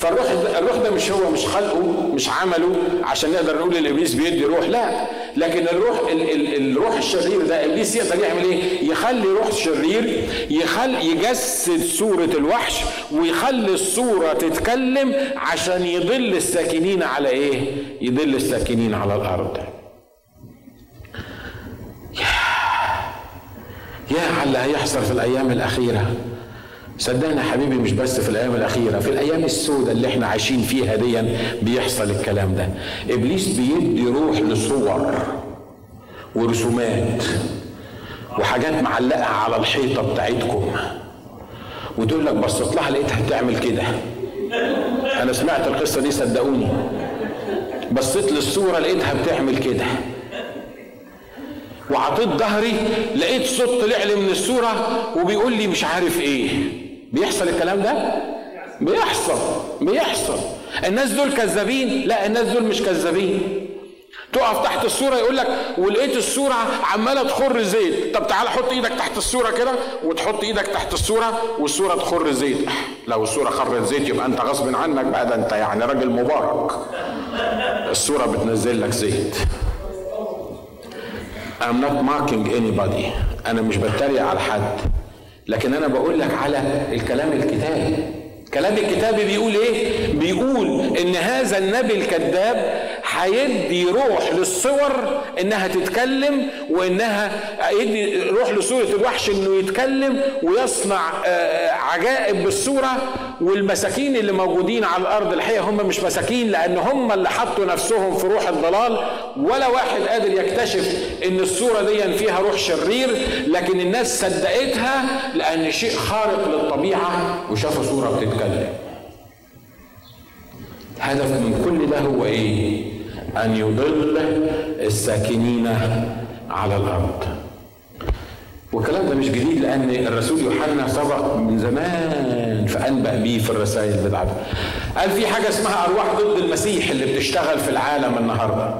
فالروح الروح ده مش هو مش خلقه مش عمله عشان نقدر نقول الإبليس بيدي روح لا لكن الروح ال ال الروح الشرير ده إبليس يقدر يعمل إيه؟ يخلي روح شرير يخل يجسد صورة الوحش ويخلي الصورة تتكلم عشان يضل الساكنين على إيه؟ يضل الساكنين على الأرض. يا يا على اللي هيحصل في الأيام الأخيرة صدقني يا حبيبي مش بس في الأيام الأخيرة في الأيام السوداء اللي إحنا عايشين فيها دي بيحصل الكلام ده. إبليس بيدي روح لصور ورسومات وحاجات معلقة على الحيطة بتاعتكم. وتقول لك بصيت لها لقيتها بتعمل كده. أنا سمعت القصة دي صدقوني. بصيت للصورة لقيتها بتعمل كده. وعطيت ظهري لقيت صوت طلع لي من الصورة وبيقول لي مش عارف إيه. بيحصل الكلام ده؟ بيحصل بيحصل. الناس دول كذابين؟ لا الناس دول مش كذابين. تقف تحت الصورة يقول لك ولقيت الصورة عمالة تخر زيت. طب تعالى حط إيدك تحت الصورة كده وتحط إيدك تحت الصورة والصورة تخر زيت. لو الصورة خرت زيت يبقى انت غصب عنك بقى ده انت يعني راجل مبارك. الصورة بتنزل لك زيت. I'm not mocking anybody. أنا مش بتريق على حد. لكن أنا بقول لك على الكلام الكتابي كلام الكتابي بيقول إيه؟ بيقول إن هذا النبي الكذاب هيدي روح للصور إنها تتكلم وإنها يدي روح لصوره الوحش إنه يتكلم ويصنع عجائب بالصورة والمساكين اللي موجودين على الأرض. الحقيقة هم مش مساكين لأن هم اللي حطوا نفسهم في روح الضلال. ولا واحد قادر يكتشف إن الصورة دي فيها روح شرير لكن الناس صدقتها لأن شيء خارق للطبيعة وشافوا صورة بتتكلم. هدف من كل ده هو إيه؟ أن يضل الساكنين على الأرض. والكلام ده مش جديد لأن الرسول يوحنا سبق من زمان فأنبأ بيه في الرسائل بتاعته قال في حاجة اسمها أرواح ضد المسيح اللي بتشتغل في العالم النهارده.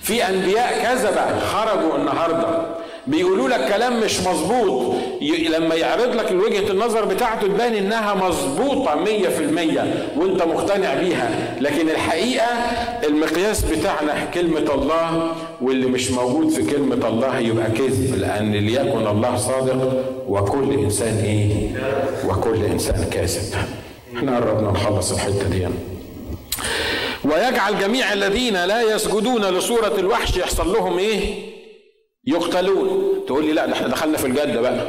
في أنبياء كذبه خرجوا النهارده. بيقولوا لك كلام مش مظبوط. لما يعرض لك وجهة النظر بتاعته تبان إنها مظبوطة مية في المية وأنت مقتنع بيها. لكن الحقيقة المقياس بتاعنا كلمة الله واللي مش موجود في كلمة الله يبقى كذب لأن ليكن الله صادق وكل إنسان إيه؟ وكل إنسان كاذب. إحنا قربنا نخلص الحتة دي. ويجعل جميع الذين لا يسجدون لصورة الوحش يحصل لهم إيه؟ يقتلون. تقول لي لا ده إحنا دخلنا في الجد بقى.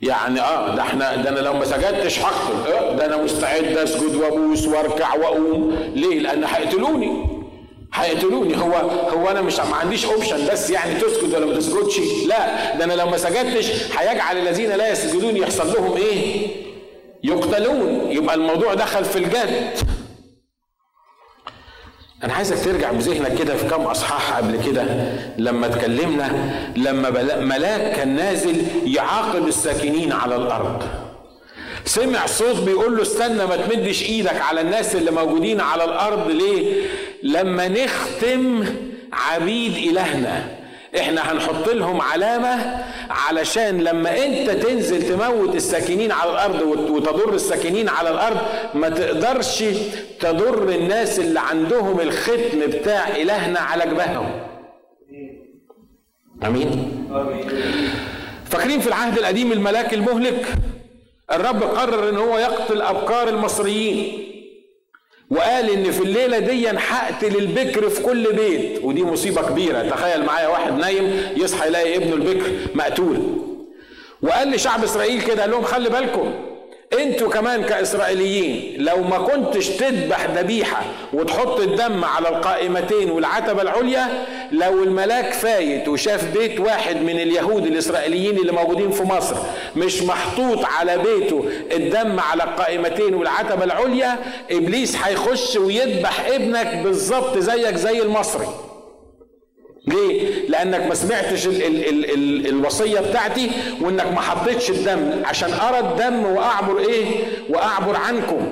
يعني آه ده إحنا ده أنا لو ما سجدتش هقتل. آه ده أنا مستعد أسجد وأبوس وأركع وأقوم. ليه؟ لأن هيقتلوني. هيقتلوني. هو هو أنا مش ما عنديش اوبشن بس يعني تسجد ولا ما تسجدش؟ لا. ده أنا لو ما سجدتش هيجعل الذين لا يسجدون يحصل لهم إيه؟ يقتلون. يبقى الموضوع دخل في الجد. أنا عايزك ترجع بذهنك كده في كام أصحاح قبل كده لما اتكلمنا لما ملاك كان نازل يعاقب الساكنين على الأرض. سمع صوت بيقول له استنى ما تمدش إيدك على الناس اللي موجودين على الأرض ليه؟ لما نختم عبيد إلهنا. إحنا هنحط لهم علامة علشان لما انت تنزل تموت الساكنين على الأرض وتضر الساكنين على الأرض ما تقدرش تضر الناس اللي عندهم الختم بتاع إلهنا على جبههم. أمين؟ فاكرين في العهد القديم الملاك المهلك؟ الرب قرر إن هو يقتل ابكار المصريين. وقال إن في الليلة دي هقتل البكر في كل بيت. ودي مصيبة كبيرة. تخيل معايا واحد نايم يصحى يلاقي ابنه البكر مقتول. وقال لشعب إسرائيل كده قال لهم خلي بالكم أنتوا كمان كإسرائيليين لو ما كنتش تذبح ذبيحة وتحط الدم على القائمتين والعتبة العليا لو الملاك فايت وشاف بيت واحد من اليهود الإسرائيليين اللي موجودين في مصر مش محطوط على بيته الدم على القائمتين والعتبة العليا إبليس هيخش ويذبح ابنك بالظبط زيك زي المصري. ليه؟ لأنك ما سمعتش ال ال ال ال الوصية بتاعتي وإنك ما حطيتش الدم عشان أرى الدم وأعبر إيه؟ وأعبر عنكم.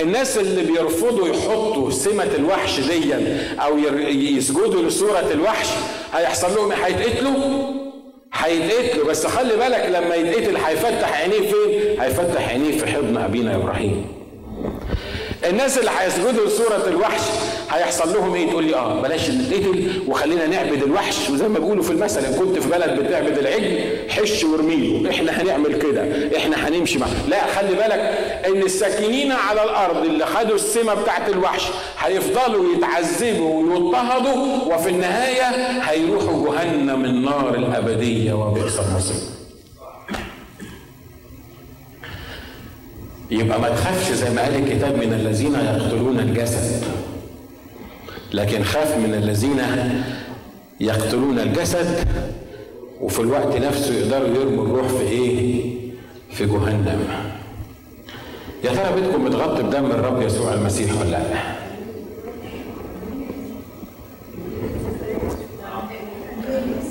الناس اللي بيرفضوا يحطوا سمة الوحش ديا أو يسجدوا لصورة الوحش هيحصل لهم إيه؟ هيتقتلوا؟ هيتقتلوا بس خلي بالك لما يتقتل هيفتح عينيه فين؟ هيفتح عينيه في حضن أبينا إبراهيم. الناس اللي هيسجدوا لصورة الوحش هيحصل لهم إيه؟ تقول لي آه بلاش نتقتل وخلينا نعبد الوحش. وزي ما بيقولوا في المثل إن كنت في بلد بتعبد العجل حش وارميله إحنا هنعمل كده. إحنا هنمشي معاه لا خلي بالك إن الساكنين على الأرض اللي خدوا السمة بتاعت الوحش هيفضلوا يتعذبوا ويضطهدوا وفي النهاية هيروحوا جهنم النار الأبدية. وبئس المصير. يبقى ما تخافش زي ما قال الكتاب من الذين يقتلون الجسد. لكن خاف من الذين يقتلون الجسد وفي الوقت نفسه يقدروا يرموا الروح في إيه؟ في جهنم. يا ترى بيتكم متغطي بدم الرب يسوع المسيح ولا لا؟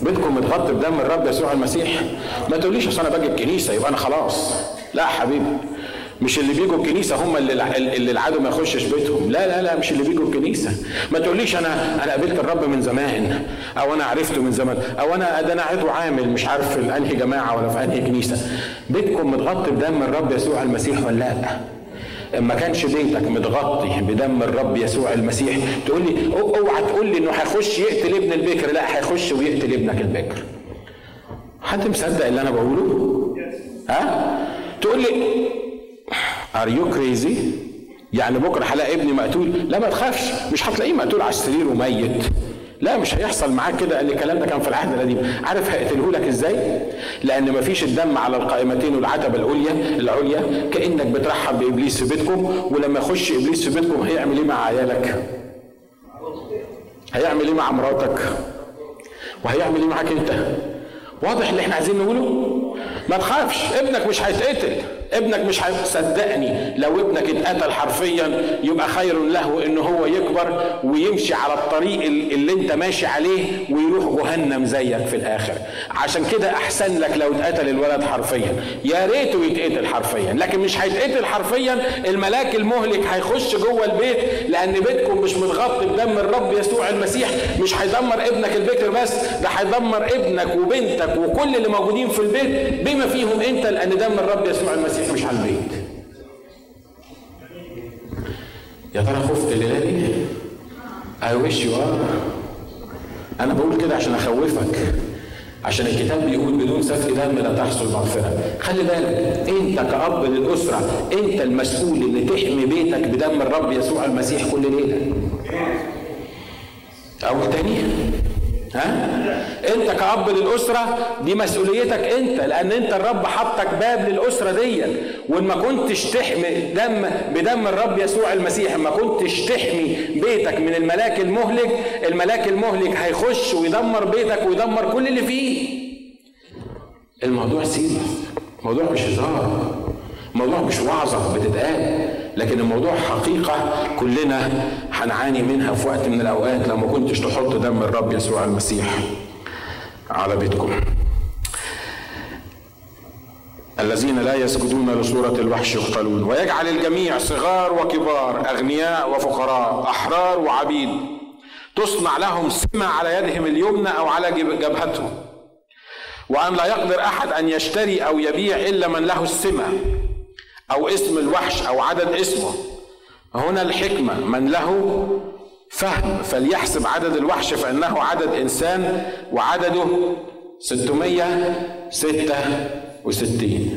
بيتكم متغطي بدم الرب يسوع المسيح؟ ما تقوليش أصل أنا باجي الكنيسه يبقى أنا خلاص. لا حبيبي. مش اللي بيجوا الكنيسة هم اللي اللي العدو ما يخشش بيتهم. لا لا لا مش اللي بيجوا الكنيسة. ما تقوليش أنا أنا قابلت الرب من زمان أو أنا عرفته من زمان أو أنا ده أنا عضو عامل مش عارف في أنهي جماعة ولا في أنهي كنيسة. بيتكم متغطي بدم الرب يسوع المسيح ولا لا؟ ما كانش بيتك متغطي بدم الرب يسوع المسيح. تقول لي أوعى تقول لي إنه هيخش يقتل ابن البكر. لا هيخش ويقتل ابنك البكر. حد مصدق اللي أنا بقوله؟ ها؟ تقول لي are you crazy يعني بكرة هلاقي ابني مقتول. لا ما تخافش مش هتلاقيه مقتول على السرير وميت. لا مش هيحصل معاك كده لأن الكلام ده كان في العهد القديم. عارف هيقتله لك إزاي؟ لأن ما فيش الدم على القائمتين والعتبة العليا العليا كأنك بترحب بإبليس في بيتكم ولما يخش إبليس في بيتكم هيعمل إيه مع عيالك؟ هيعمل إيه مع مراتك؟ وهيعمل إيه معاك أنت؟ واضح اللي إحنا عايزين نقوله؟ ما تخافش ابنك مش هيتقتل. ابنك مش هيصدقني لو ابنك اتقتل حرفيا يبقى خير له ان هو يكبر ويمشي على الطريق اللي أنت ماشي عليه ويروح جهنم زيك في الآخر. عشان كده أحسن لك لو اتقتل الولد حرفيا. يا ريته يتقتل حرفيا لكن مش هيتقتل حرفيا الملاك المهلك هيخش جوه البيت لأن بيتكم مش متغطي بدم الرب يسوع المسيح. مش هيدمر ابنك البكر بس ده هيدمر ابنك وبنتك وكل اللي موجودين في البيت بما فيهم أنت لأن دم الرب يسوع المسيح. مش على البيت. يا ترى خفت الليلة دي اي ويش يو أنا بقول كده عشان أخوفك. عشان الكتاب بيقول بدون سفك دم لا تحصل مغفرة. خلي بالك أنت كأب للأسرة أنت المسؤول اللي تحمي بيتك بدم الرب يسوع المسيح كل ليلة. أو تاني. ها؟ انت كأب للأسرة دي مسؤوليتك انت لأن انت الرب حطك باب للأسرة دي. وإن ما كنتش تحمي دم بدم الرب يسوع المسيح ما كنتش تحمي بيتك من الملاك المهلك الملاك المهلك هيخش ويدمر بيتك ويدمر كل اللي فيه. الموضوع سيريس موضوع مش هزار الموضوع مش وعظة بتتقال. لكن الموضوع حقيقة كلنا هنعاني منها في وقت من الأوقات لو ما كنتش تحط دم الرب يسوع المسيح على بيتكم. الذين لا يسجدون لصورة الوحش يقتلون. ويجعل الجميع صغار وكبار أغنياء وفقراء أحرار وعبيد. تصنع لهم سمة على يدهم اليمنى أو على جبهتهم. وأن لا يقدر أحد أن يشتري أو يبيع إلا من له السمة. أو اسم الوحش أو عدد اسمه. هنا الحكمة من له فهم فليحسب عدد الوحش فإنه عدد إنسان وعدده 666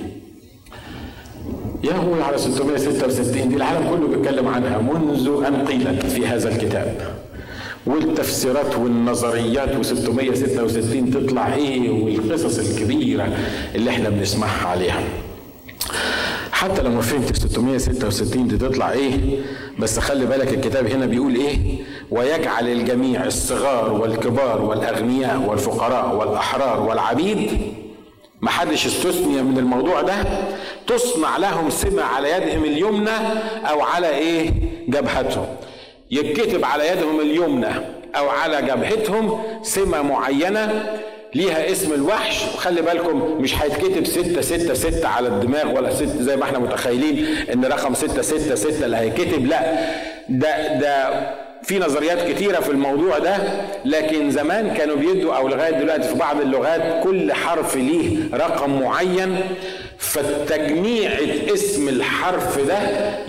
يهوي على 666 دي العالم كله بيتكلم عنها منذ أن قيلت في هذا الكتاب. والتفسيرات والنظريات و666 تطلع إيه؟ والقصص الكبيرة اللي إحنا بنسمعها عليها. حتى لو ما فهمت 666 دي تطلع إيه؟ بس خلي بالك الكتاب هنا بيقول إيه؟ ويجعل الجميع الصغار والكبار والأغنياء والفقراء والأحرار والعبيد. ما حدش استثني من الموضوع ده. تصنع لهم سمة على يدهم اليمنى أو على إيه؟ جبهتهم. يتكتب على يدهم اليمنى أو على جبهتهم سمة معينة. ليها اسم الوحش. وخلي بالكم مش هيتكتب ستة ستة ستة على الدماغ ولا ستة زي ما إحنا متخيلين ان رقم ستة ستة ستة اللي هيتكتب. لا ده ده في نظريات كتيرة في الموضوع ده. لكن زمان كانوا بيدوا أو لغاية دلوقتي في بعض اللغات كل حرف ليه رقم معين. فتجميعة اسم الحرف ده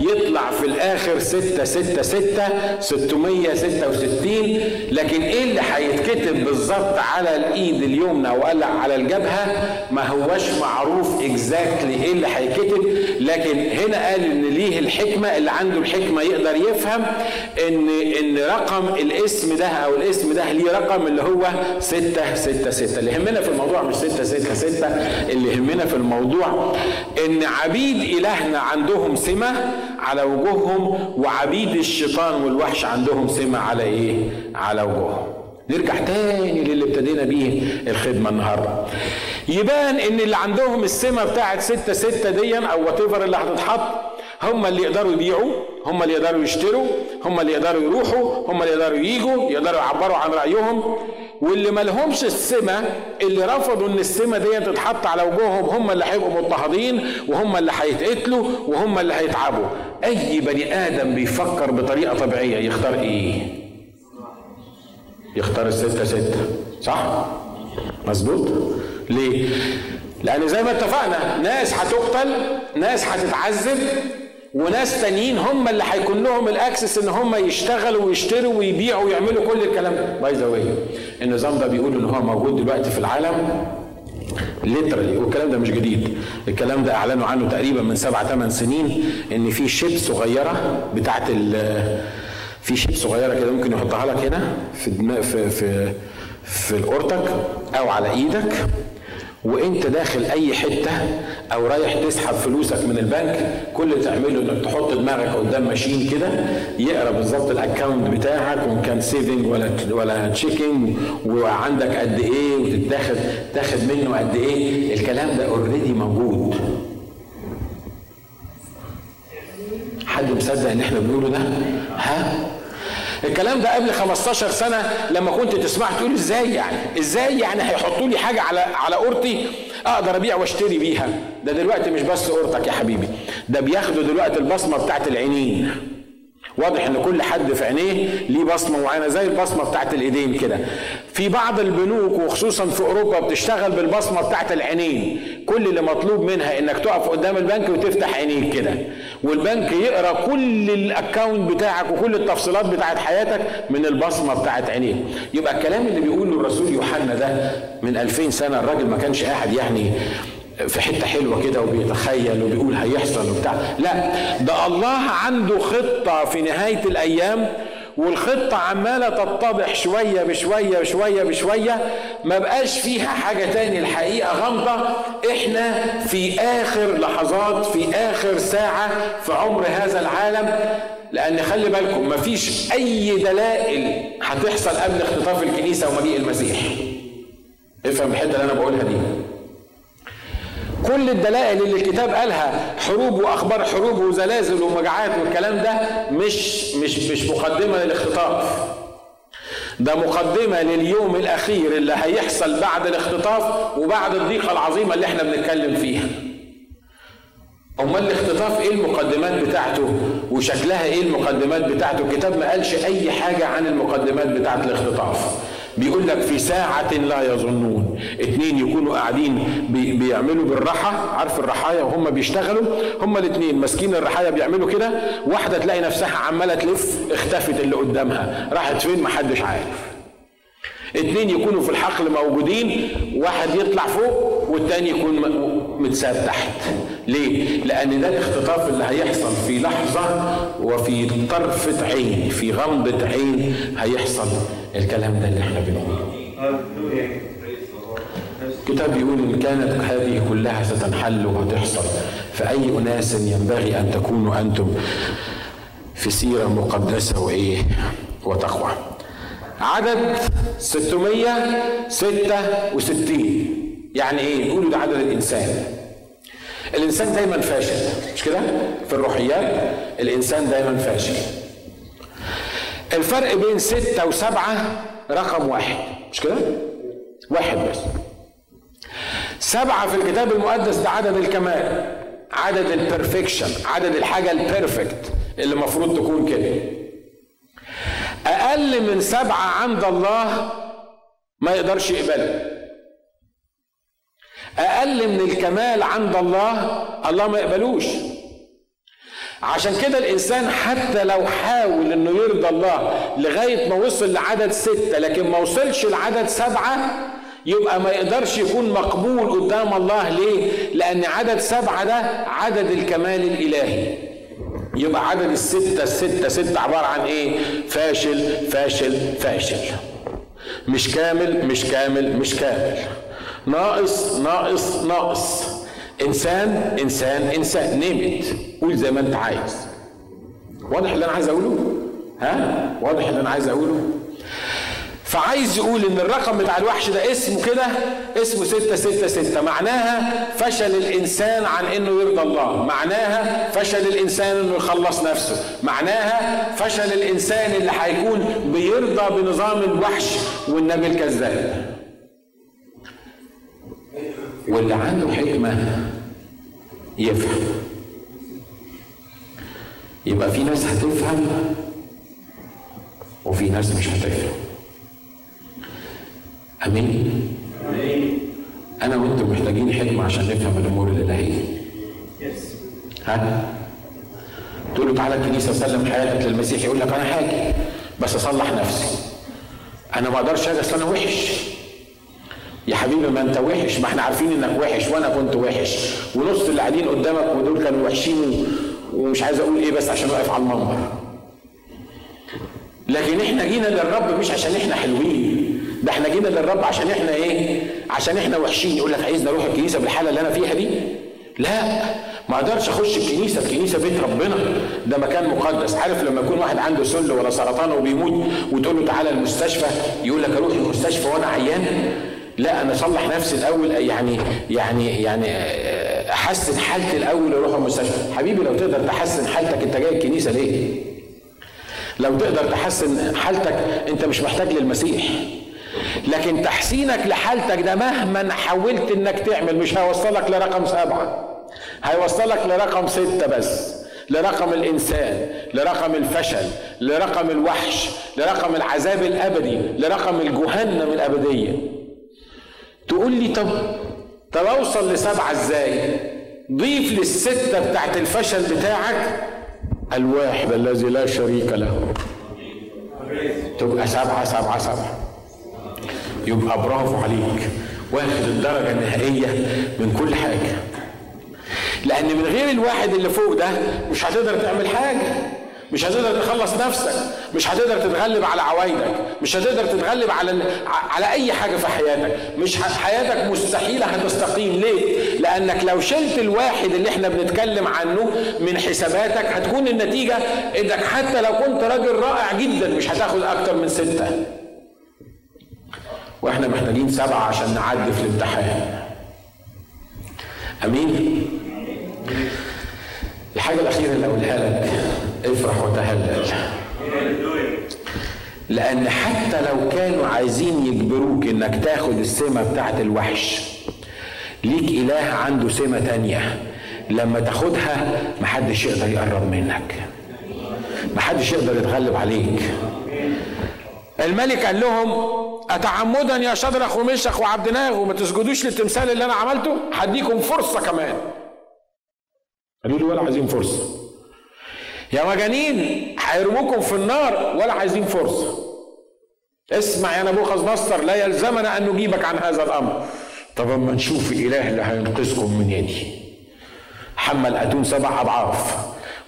يطلع في الآخر ستة ستة ستة ستمية ستة وستين. لكن إيه اللي هيتكتب بالظبط على الإيد اليمنى ولا على الجبهة؟ ما هوش معروف اكزاكتلي إيه اللي هيتكتب. لكن هنا قال إن ليه الحكمة اللي عنده الحكمة يقدر يفهم إن إن رقم الاسم ده أو الاسم ده ليه رقم اللي هو ستة ستة ستة. اللي يهمنا في الموضوع مش ستة ستة ستة. اللي يهمنا في الموضوع إن عبيد إلهنا عندهم سمة على وجوههم وعبيد الشيطان والوحش عندهم سمة على إيه؟ على وجوههم. نرجع تاني للي ابتدينا بيه الخدمة النهارده. يبان إن اللي عندهم السمة بتاعت ستة ستة ديا أو وات اللي هتتحط هم اللي يقدروا يبيعوا هم اللي يقدروا يشتروا هم اللي يقدروا يروحوا هم اللي يقدروا ييجوا يقدروا يعبروا عن رأيهم. واللي ما لهمش السمة اللي رفضوا إن السمة دي تتحط على وجوههم هم اللي هيبقوا مضطهدين وهم اللي هيتقتلوا وهم اللي هيتعبوا. أي بني آدم بيفكر بطريقة طبيعية يختار إيه؟ يختار الستة ستة. صح؟ مظبوط؟ ليه؟ لأن زي ما اتفقنا ناس هتقتل ناس هتتعذب وناس تانيين هم اللي هيكون لهم ال access إن هم يشتغلوا ويشتروا ويبيعوا ويعملوا كل الكلام ده. by the النظام ده بيقول إن هو موجود دلوقتي في العالم literally والكلام ده مش جديد. الكلام ده إعلنوا عنه تقريبا من سبع ثمان سنين إن في chip صغيرة بتاعت في chip صغيرة كده ممكن يحطها لك هنا في في في في قورتك أو على إيدك. وانت داخل اي حتة أو رايح تسحب فلوسك من البنك كل اللي تعمله انك تحط دماغك قدام machine كده يقرا بالظبط ال account بتاعك وان كان saving ولا ولا checking وعندك قد إيه وتتاخد تاخد منه قد إيه. الكلام ده اوريدي موجود. حد مصدق ان إحنا بنقوله ده؟ ها؟ الكلام ده قبل 15 سنة لما كنت تسمع تقول إزاي يعني؟ إزاي يعني هيحطوا لي حاجة على على أورتي أقدر أبيع وأشتري بيها؟ ده دلوقتي مش بس أورتك يا حبيبي ده بياخدوا دلوقتي البصمة بتاعت العينين. واضح إن كل حد في عينيه ليه بصمة معينة زي البصمة بتاعت الإيدين كده. في بعض البنوك وخصوصا في أوروبا بتشتغل بالبصمة بتاعت العينين. كل اللي مطلوب منها إنك تقف قدام البنك وتفتح عينيك كده. والبنك يقرأ كل الاكونت بتاعك وكل التفصيلات بتاعت حياتك من البصمة بتاعت عينيك. يبقى الكلام اللي بيقوله الرسول يوحنا ده من 2000 سنة الراجل ما كانش قاعد يعني في حتة حلوة كده وبيتخيل وبيقول هيحصل وبتاع. لا ده الله عنده خطة في نهاية الأيام والخطة عمالة تتضح شوية بشوية بشوية بشوية ما بقاش فيها حاجة تاني الحقيقة غامضة. إحنا في آخر لحظات في آخر ساعة في عمر هذا العالم. لأن خلي بالكم مفيش أي دلائل هتحصل قبل اختطاف الكنيسة ومجيء المسيح. افهم الحتة اللي أنا بقولها دي. كل الدلائل اللي الكتاب قالها حروب وأخبار حروب وزلازل ومجاعات والكلام ده مش مش مش مقدمة للاختطاف. ده مقدمة لليوم الأخير اللي هيحصل بعد الاختطاف وبعد الضيقة العظيمة اللي إحنا بنتكلم فيها. أمال الاختطاف إيه المقدمات بتاعته؟ وشكلها إيه المقدمات بتاعته؟ الكتاب ما قالش أي حاجة عن المقدمات بتاعه الاختطاف. بيقول لك في ساعة لا يظنون. اتنين يكونوا قاعدين بي بيعملوا بالراحة. عارف الرحايا وهم بيشتغلوا؟ هم الاتنين ماسكين الرحايا بيعملوا كده. واحدة تلاقي نفسها عمالة تلف اختفت اللي قدامها. راحت فين؟ محدش عارف. اتنين يكونوا في الحقل موجودين واحد يطلع فوق والتاني يكون متساب تحت. ليه؟ لأن ده الاختطاف اللي هيحصل في لحظة وفي طرفة عين في غمضة عين هيحصل. الكلام ده اللي إحنا بنقوله. الكتاب بيقول إن كانت هذه كلها ستنحل وتحصل فأي أناس ينبغي أن تكونوا أنتم في سيرة مقدسة وإيه؟ وتقوى. عدد 666 يعني إيه؟ يقولوا ده عدد الإنسان. الإنسان دايما فاشل. مش كده؟ في الروحيات الإنسان دايما فاشل. الفرق بين ستة وسبعة رقم واحد. مش كده؟ واحد بس. سبعة في الكتاب المقدس ده عدد الكمال عدد ال perfection عدد الحاجة ال perfect اللي المفروض تكون كده. أقل من سبعة عند الله ما يقدرش يقبله أقل من الكمال عند الله الله ما يقبلوش. عشان كده الإنسان حتى لو حاول إنه يرضى الله لغاية ما وصل لعدد ستة لكن ما وصلش لعدد سبعة يبقى ما يقدرش يكون مقبول قدام الله. ليه؟ لأن عدد سبعة ده عدد الكمال الإلهي. يبقى عدد الستة الستة ستة عبارة عن إيه؟ فاشل فاشل فاشل. مش كامل مش كامل مش كامل. ناقص ناقص ناقص. إنسان إنسان إنسان. نمت قول زي ما انت عايز. واضح اللي أنا عايز أقوله؟ ها؟ واضح اللي أنا عايز أقوله؟ فعايز يقول إن الرقم بتاع الوحش ده اسمه كده؟ اسمه ستة ستة ستة. معناها فشل الإنسان عن إنه يرضى الله. معناها فشل الإنسان إنه يخلص نفسه. معناها فشل الإنسان اللي هيكون بيرضى بنظام الوحش والنبي الكذاب. واللي عنده حكمة يفهم. يبقى في ناس هتفهم وفي ناس مش هتفهم. آمين؟ أنا وأنتم محتاجين حكمة عشان نفهم الأمور الالهيه ها؟ تقول له تعالى الكنيسة سلم حياتك للمسيح يقول لك أنا حاجي بس أصلح نفسي. أنا ما أقدرش أجي أصل أنا وحش. يا حبيبي ما انت وحش. ما إحنا عارفين انك وحش وأنا كنت وحش. ونص اللي قاعدين قدامك ودول كانوا وحشين ومش عايز أقول إيه بس عشان واقف على المنبر. لكن إحنا جينا للرب مش عشان إحنا حلوين. ده إحنا جينا للرب عشان إحنا إيه؟ عشان إحنا وحشين. يقول لك عايزني أروح الكنيسة بالحالة اللي أنا فيها دي؟ لا. ما أقدرش اخش الكنيسة. الكنيسة بيت ربنا. ده مكان مقدس. عارف لما يكون واحد عنده سل ولا سرطان وبيموت وتقول له تعالى المستشفى؟ يقول لك أروح المستشفى وأنا عيان. لا أنا أصلح نفسي الأول يعني يعني يعني أحسن حالتي الأول وأروح المستشفى. حبيبي لو تقدر تحسن حالتك أنت جاي الكنيسة ليه؟ لو تقدر تحسن حالتك أنت مش محتاج للمسيح. لكن تحسينك لحالتك ده مهما حاولت إنك تعمل مش هيوصلك لرقم سبعة. هيوصلك لرقم ستة بس لرقم الإنسان لرقم الفشل لرقم الوحش لرقم العذاب الأبدي لرقم الجهنم الأبدية. تقول لي طب طب أوصل لسبعة إزاي؟ ضيف للستة بتاعت الفشل بتاعك. الواحد الذي لا شريك له. تبقى سبعة سبعة سبعة. يبقى برافو عليك. واخد الدرجة النهائية من كل حاجة. لأن من غير الواحد اللي فوق ده مش هتقدر تعمل حاجة. مش هتقدر تخلص نفسك مش هتقدر تتغلب على عوايدك مش هتقدر تتغلب على على أي حاجة في حياتك. مش حياتك مستحيلة هتستقيم. ليه؟ لأنك لو شلت الواحد اللي إحنا بنتكلم عنه من حساباتك هتكون النتيجة إنك حتى لو كنت راجل رائع جدا مش هتاخد أكتر من ستة. وإحنا محتاجين سبعة عشان نعدي في الامتحان. أمين؟ الحاجة الأخيرة اللي أقولها لك افرح وتهلل. لأن حتى لو كانوا عايزين يجبروك إنك تاخد السمة بتاعت الوحش ليك إله عنده سمة تانية. لما تاخدها محدش يقدر يقرب منك. محدش يقدر يتغلب عليك. الملك قال لهم أتعمدا يا شدرخ ومشخ وعبد ناغ وما تسجدوش للتمثال اللي أنا عملته؟ هديكم فرصة كمان. قالوا له ولا عايزين فرصة. يا مجانين هيرموكم في النار ولا عايزين فرصة. اسمع يا نبوخذ نصر لا يلزمنا أن نجيبك عن هذا الأمر. طب أما نشوف الإله اللي هينقذكم من يدي حمى الأتون سبع أضعاف.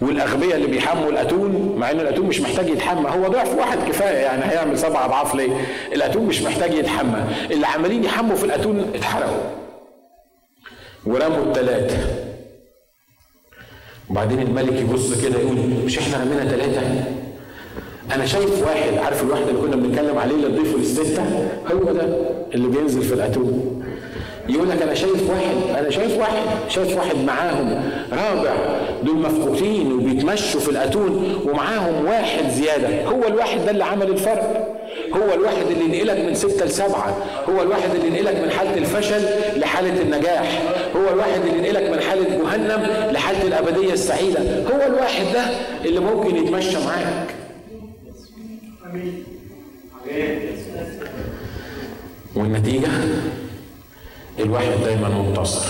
والأغبياء اللي بيحموا الأتون مع إن الأتون مش محتاج يتحمى هو ضعف واحد كفاية يعني هيعمل سبع أضعاف ليه؟ الأتون مش محتاج يتحمى. اللي عمالين يحموا في الأتون اتحرقوا. ورموا الثلاثه وبعدين الملك يبص كده يقول مش إحنا رمينا ثلاثة أنا شايف واحد عارف الواحد اللي كنا بنتكلم عليه اللي تضيفه للستة؟ هو ده اللي بينزل في الاتون يقول لك أنا شايف واحد أنا شايف واحد شايف واحد معاهم رابع. دول مفقودين وبيتمشوا في الأتون ومعاهم واحد زيادة. هو الواحد ده اللي عمل الفرق. هو الواحد اللي ينقلك من ستة لسبعة. هو الواحد اللي ينقلك من حالة الفشل لحالة النجاح. هو الواحد اللي ينقلك من حالة جهنم لحالة الأبدية السعيدة. هو الواحد ده اللي ممكن يتمشى معاك. والنتيجة؟ الواحد دايما منتصر.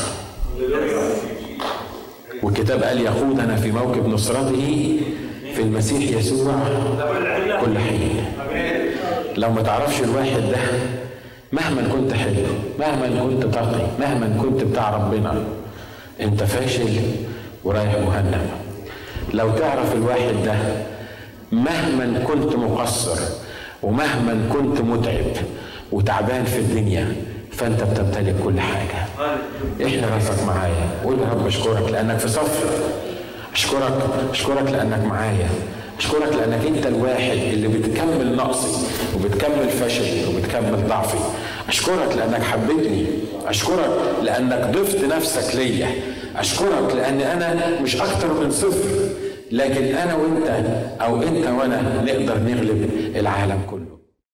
والكتاب قال يقودنا في موكب نصرته في المسيح يسوع كل حين. لو ما تعرفش الواحد ده مهما كنت حلو مهما كنت تقي مهما كنت بتاع ربنا انت فاشل ورايح جهنم. لو تعرف الواحد ده مهما كنت مقصر ومهما كنت متعب وتعبان في الدنيا فانت بتمتلك كل حاجة. إحنا راسك معايا. قول يا رب اشكرك لأنك في صفي اشكرك اشكرك لأنك معايا. اشكرك لأنك أنت الواحد اللي بتكمل نقصي وبتكمل فشلي وبتكمل ضعفي. أشكرك لأنك حبيتني أشكرك لأنك ضفت نفسك ليا. أشكرك لأن أنا مش أكتر من صفر لكن أنا وأنت أو أنت وأنا نقدر نغلب العالم كله.